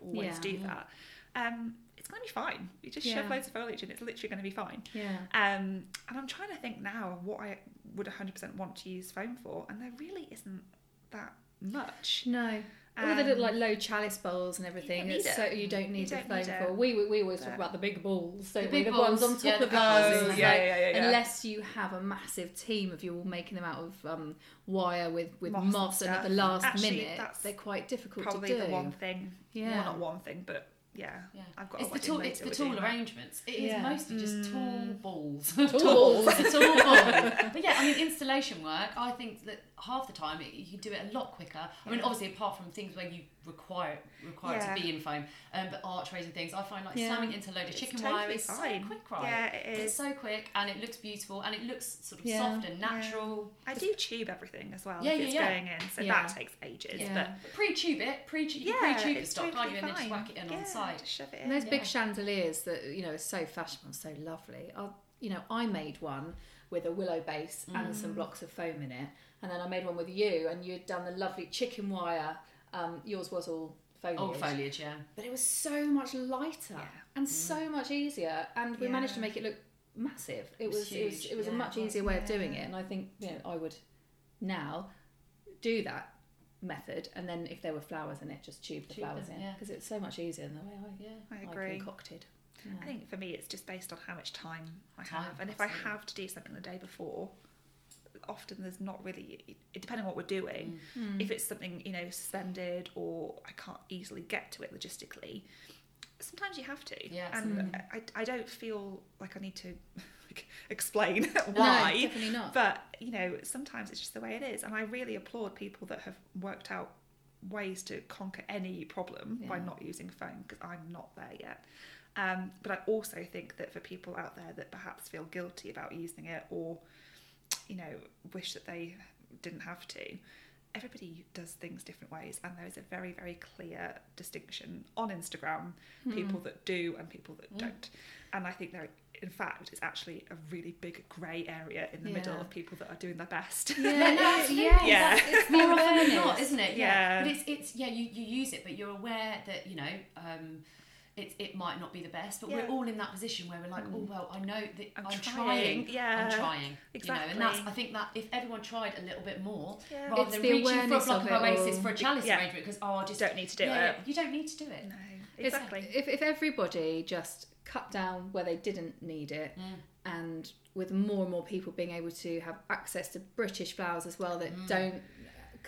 always Yeah. do that. Um, it's going to be fine. You just Yeah. shove loads of foliage and it's literally going to be fine. Yeah. Um, and I'm trying to think now what I would 100% want to use foam for, and there really isn't that much. No. All the little Um, like low chalice bowls and everything. don't need It's it. so you don't need You the don't foam need for. We we we always talk about the big balls. So The the big big ones on top yeah, of the the balls. balls. Oh, yeah, like, yeah, yeah. Unless you have a massive team of you all making them out of um, wire with with Moss moss, and at the last Actually, minute, they're quite difficult Probably to do. the one thing. Yeah. Well, not one thing, but yeah. Yeah. I've got it's a the tall, later it's the tall doing that. arrangements. It is Yeah. mostly just tall Mm. balls. balls. it's a tall ball. But yeah, I mean, installation work. I think that half the time it, you do it a lot quicker. I mean, obviously, apart from things where you require require it Yeah. to be in foam, um, but archways and things, I find like Yeah. slamming into a load of chicken totally wire is so quick, right? Yeah, it It's so quick and it looks beautiful and it looks sort of Yeah. soft and natural. I do tube everything as well Yeah, if yeah, it's yeah. going in, so that takes ages. But But pre-tube it, pre-tube, yeah, pre-tube it's stock, totally can't you? And then just whack it in on the side. Just shove it in. And those big chandeliers that you know are so fashionable, so lovely. I, you know, I made one with a willow base and some blocks of foam in it, and then I made one with you, and you had done the lovely chicken wire. Um, yours was all foliage, Old foliage, yeah. but it was so much lighter Yeah. and so much easier, and we managed to make it look massive. It It was was it was, huge, it was a much was, easier way of doing it, and I think you know I would now do that method and then if there were flowers in it just tube the Tube flowers them, in yeah. because it's so much easier than the way I Yeah. I agree. I concocted. Yeah. I think for me, it's just based on how much time I Time, have, and if absolutely. I have to do something the day before, often there's not really. It, depending on what we're doing, Mm. if it's something you know suspended or I can't easily get to it logistically, sometimes you have to. Yeah, and. I, I don't feel like I need to like, explain No, why. definitely not. But you know, sometimes it's just the way it is, and I really applaud people that have worked out ways to conquer any problem by not using phone because I'm not there yet. Um, but I also think that for people out there that perhaps feel guilty about using it or, you know, wish that they didn't have to, everybody does things different ways, and there is a very, very clear distinction on Instagram people that do and people that Mm. don't. And I think there, in fact, it's actually a really big grey area in the middle of people that are doing their best. Yeah, Yeah, no, yeah, yeah. Yeah. It's, more often than not, isn't it? Yeah. Yeah. But it's it's yeah, you, you use it, but you're aware that you know um, it it might not be the best. But Yeah. we're all in that position where we're like, oh well, I know that I'm I'm, trying, trying. yeah. I'm trying. You know, and that's I think that if everyone tried a little bit more, Yeah. rather It's than the reaching for a block of of, oasis all. for a chalice Yeah. arrangement because oh, I just Don't need to do yeah, it. You don't need to do it. No, It's- exactly. If, if everybody just cut down where they didn't need it Mm. and with more and more people being able to have access to British flowers as well that Mm. don't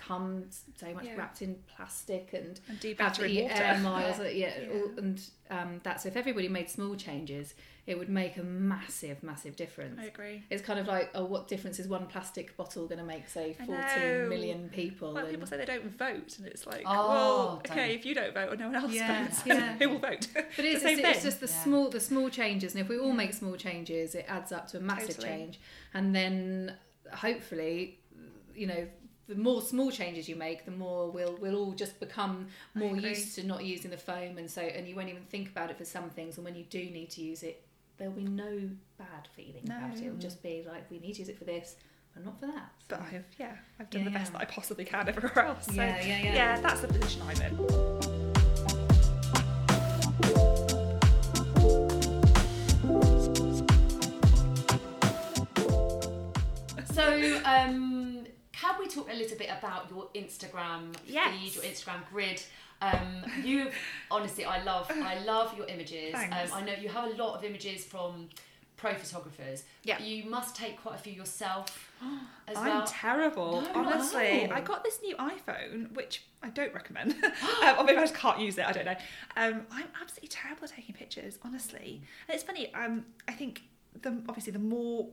come so much Yeah. wrapped in plastic and and do have to eat water. air miles. Yeah, Yeah. all- and um, that's if everybody made small changes, it would make a massive, massive difference. I agree. It's kind of like, oh, what difference is one plastic bottle going to make, say, I 14 know. million people? Well, And- people say they don't vote, and it's like, Oh, well, don't. okay, if you don't vote or no one else Yeah, votes, yeah. who will vote? But it's, the it's, it's just the Yeah. small the small changes, and if we all Yeah. make small changes, it adds up to a massive Totally. change. And then hopefully, you know, the more small changes you make, the more we'll we'll all just become more used to not using the foam, and so and you won't even think about it for some things. And when you do need to use it, there'll be no bad feeling about it. It'll just be like we need to use it for this, but not for that. But I have, yeah, I've done Yeah, the best yeah. that I possibly can everywhere else. So, Yeah, yeah, yeah. yeah, that's the position I'm in. So, um, can we talk a little bit about your Instagram Yes. feed, your Instagram grid? Um, you honestly, I love, I love your images. Um, I know you have a lot of images from pro photographers. Yeah. You must take quite a few yourself as I'm well. terrible, No, honestly. I got this new iPhone, which I don't recommend. um, or maybe I just can't use it. I don't know. Um, I'm absolutely terrible at taking pictures, honestly. And it's funny. Um, I think the obviously the more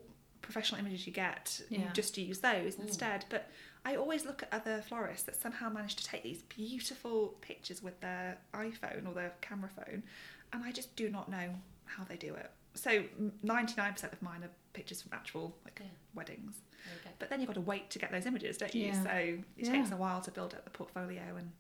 professional images you get, you Yeah. just use those Mm. instead. But I always look at other florists that somehow manage to take these beautiful pictures with their iPhone or their camera phone, and I just do not know how they do it. So 99% of mine are pictures from actual like Yeah. weddings. But then you've got to wait to get those images, don't you? Yeah. So it takes a while to build up the portfolio and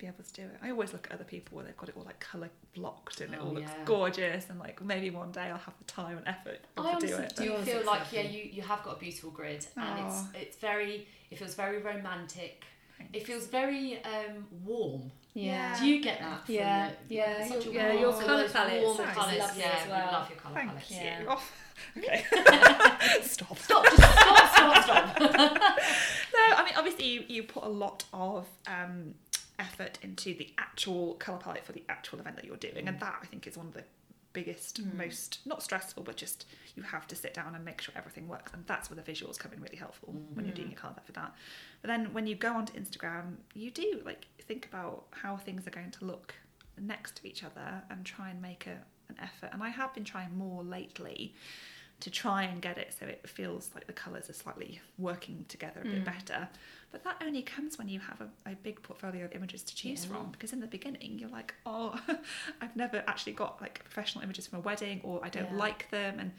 be able to do it. I always look at other people where they've got it all like colour blocked and it Oh, all looks yeah. gorgeous and like maybe one day I'll have the time and effort to I do honestly it. do Yours feel is like yeah, you, you have got a beautiful grid, and it's it's very it feels very romantic. Thanks. It feels very um, warm Yeah. Do you get that? from Yeah, the- yeah, such a your- yeah, warm- your so colour palette warm sounds colours, lovely yeah, as well. we love your colour Thank palette. you. Yeah. Oh, okay. Stop. Stop, just stop, stop, stop. No, I mean obviously you, you put a lot of um, effort into the actual colour palette for the actual event that you're doing, and mm. that I think is one of the biggest, mm. most not stressful, but just you have to sit down and make sure everything works, and that's where the visuals come in really helpful mm-hmm. when you're doing your colour for that. But then when you go onto Instagram, you do like think about how things are going to look next to each other and try and make a, an effort. And I have been trying more lately to try and get it so it feels like the colours are slightly working together a bit mm. better. But that only comes when you have a, a big portfolio of images to choose Yeah. from. Because in the beginning, you're like, oh, I've never actually got like professional images from a wedding, or I don't Yeah. like them, and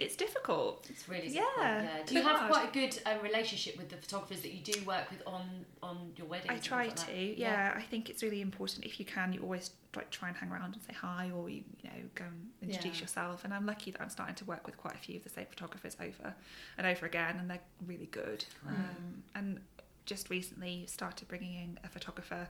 it's difficult. It's really Yeah, difficult, yeah. Do you have hard. quite a good um, relationship with the photographers that you do work with on on your wedding? I try like to, that? yeah. I think it's really important if you can. You always like try and hang around and say hi, or you, you know go and introduce Yeah. yourself. And I'm lucky that I'm starting to work with quite a few of the same photographers over and over again, and they're really good. Um, and just recently started bringing in a photographer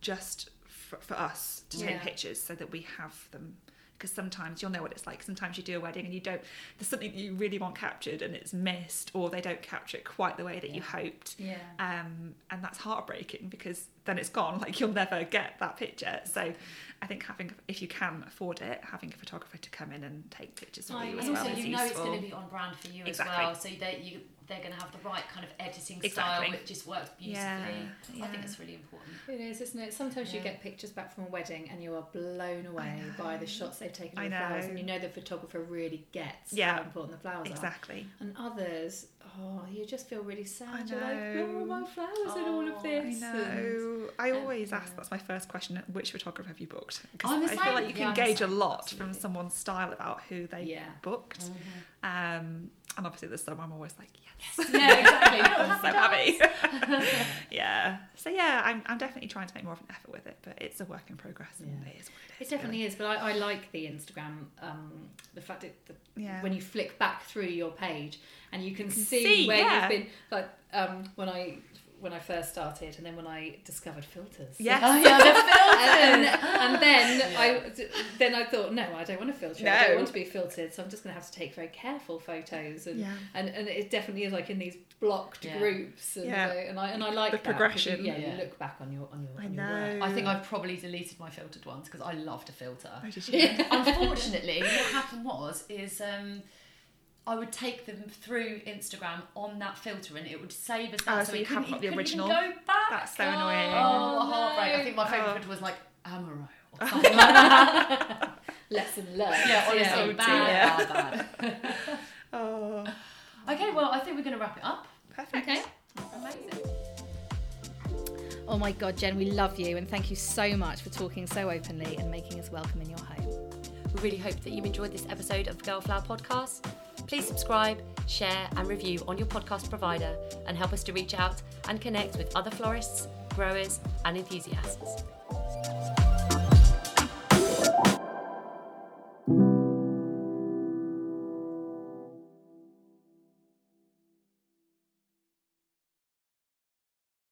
just for, for us to take pictures so that we have them. Because sometimes you'll know what it's like. Sometimes you do a wedding and you don't. There's something that you really want captured and it's missed, or they don't capture it quite the way that you hoped Yeah. um, and that's heartbreaking because then it's gone. Like you'll never get that picture. So I think having, if you can afford it, having a photographer to come in and take pictures for Oh, you yeah. as And well also, you know it's going to be on brand for you Exactly. as well, so that you they're going to have the right kind of editing Exactly. style, which just works beautifully. Yeah, I think yeah. it's really important. It is, isn't it? Sometimes you get pictures back from a wedding and you are blown away by the shots they've taken of the flowers, and you know the photographer really gets Yeah. how important the flowers are. Exactly. And others, oh, you just feel really sad. I You're like, where are my flowers in all Oh, of this? I And- know. I Um, always ask. yeah. That's my first question. Which photographer have you booked? I'm I feel like you can I'm gauge a lot absolutely. from someone's style about who they yeah. booked. Mm-hmm. Um, and obviously, there's some I'm always like, yes, Yeah, exactly. I'm so happy. yeah. So yeah, I'm, I'm definitely trying to make more of an effort with it, but it's a work in progress, and Yeah. it is what it It is. definitely is, but I, I like the Instagram. Um, the fact that the. Yeah. when you flick back through your page and you can, can see, see, where yeah. you've been. Like um, when I when I first started, and then when I discovered filters. Yes. Oh, yeah, the And, filters. and then Yeah. I then I thought no I don't want to filter it. I don't want to be filtered so I'm just going to have to take very careful photos and yeah. and, and it definitely is like in these blocked Yeah. groups and, Yeah. uh, and I and I like The that, 'cause progression. you, yeah, Yeah. you look back on your on your, I on your work. know. I think I've probably deleted my filtered ones because I love to filter. Oh, did you? Unfortunately, what happened was is um, I would take them through Instagram on that filter, and it would save us ah, that. Oh, so you it couldn't- haven't got the original? Go back. That's so annoying. Oh, Oh, heartbreak! I think my favourite Oh. filter was like Amaro or something like that. lesson learned yeah, honestly, Oh, bad, dear. bad, bad. Oh, Okay, well, I think we're going to wrap it up. perfect. okay Amazing. Oh my God, Jen, we love you and thank you so much for talking so openly and making us welcome in your home. We really hope that you enjoyed this episode of the Girlflower Podcast. Please subscribe, share, and review on your podcast provider and help us to reach out and connect with other florists, growers, and enthusiasts.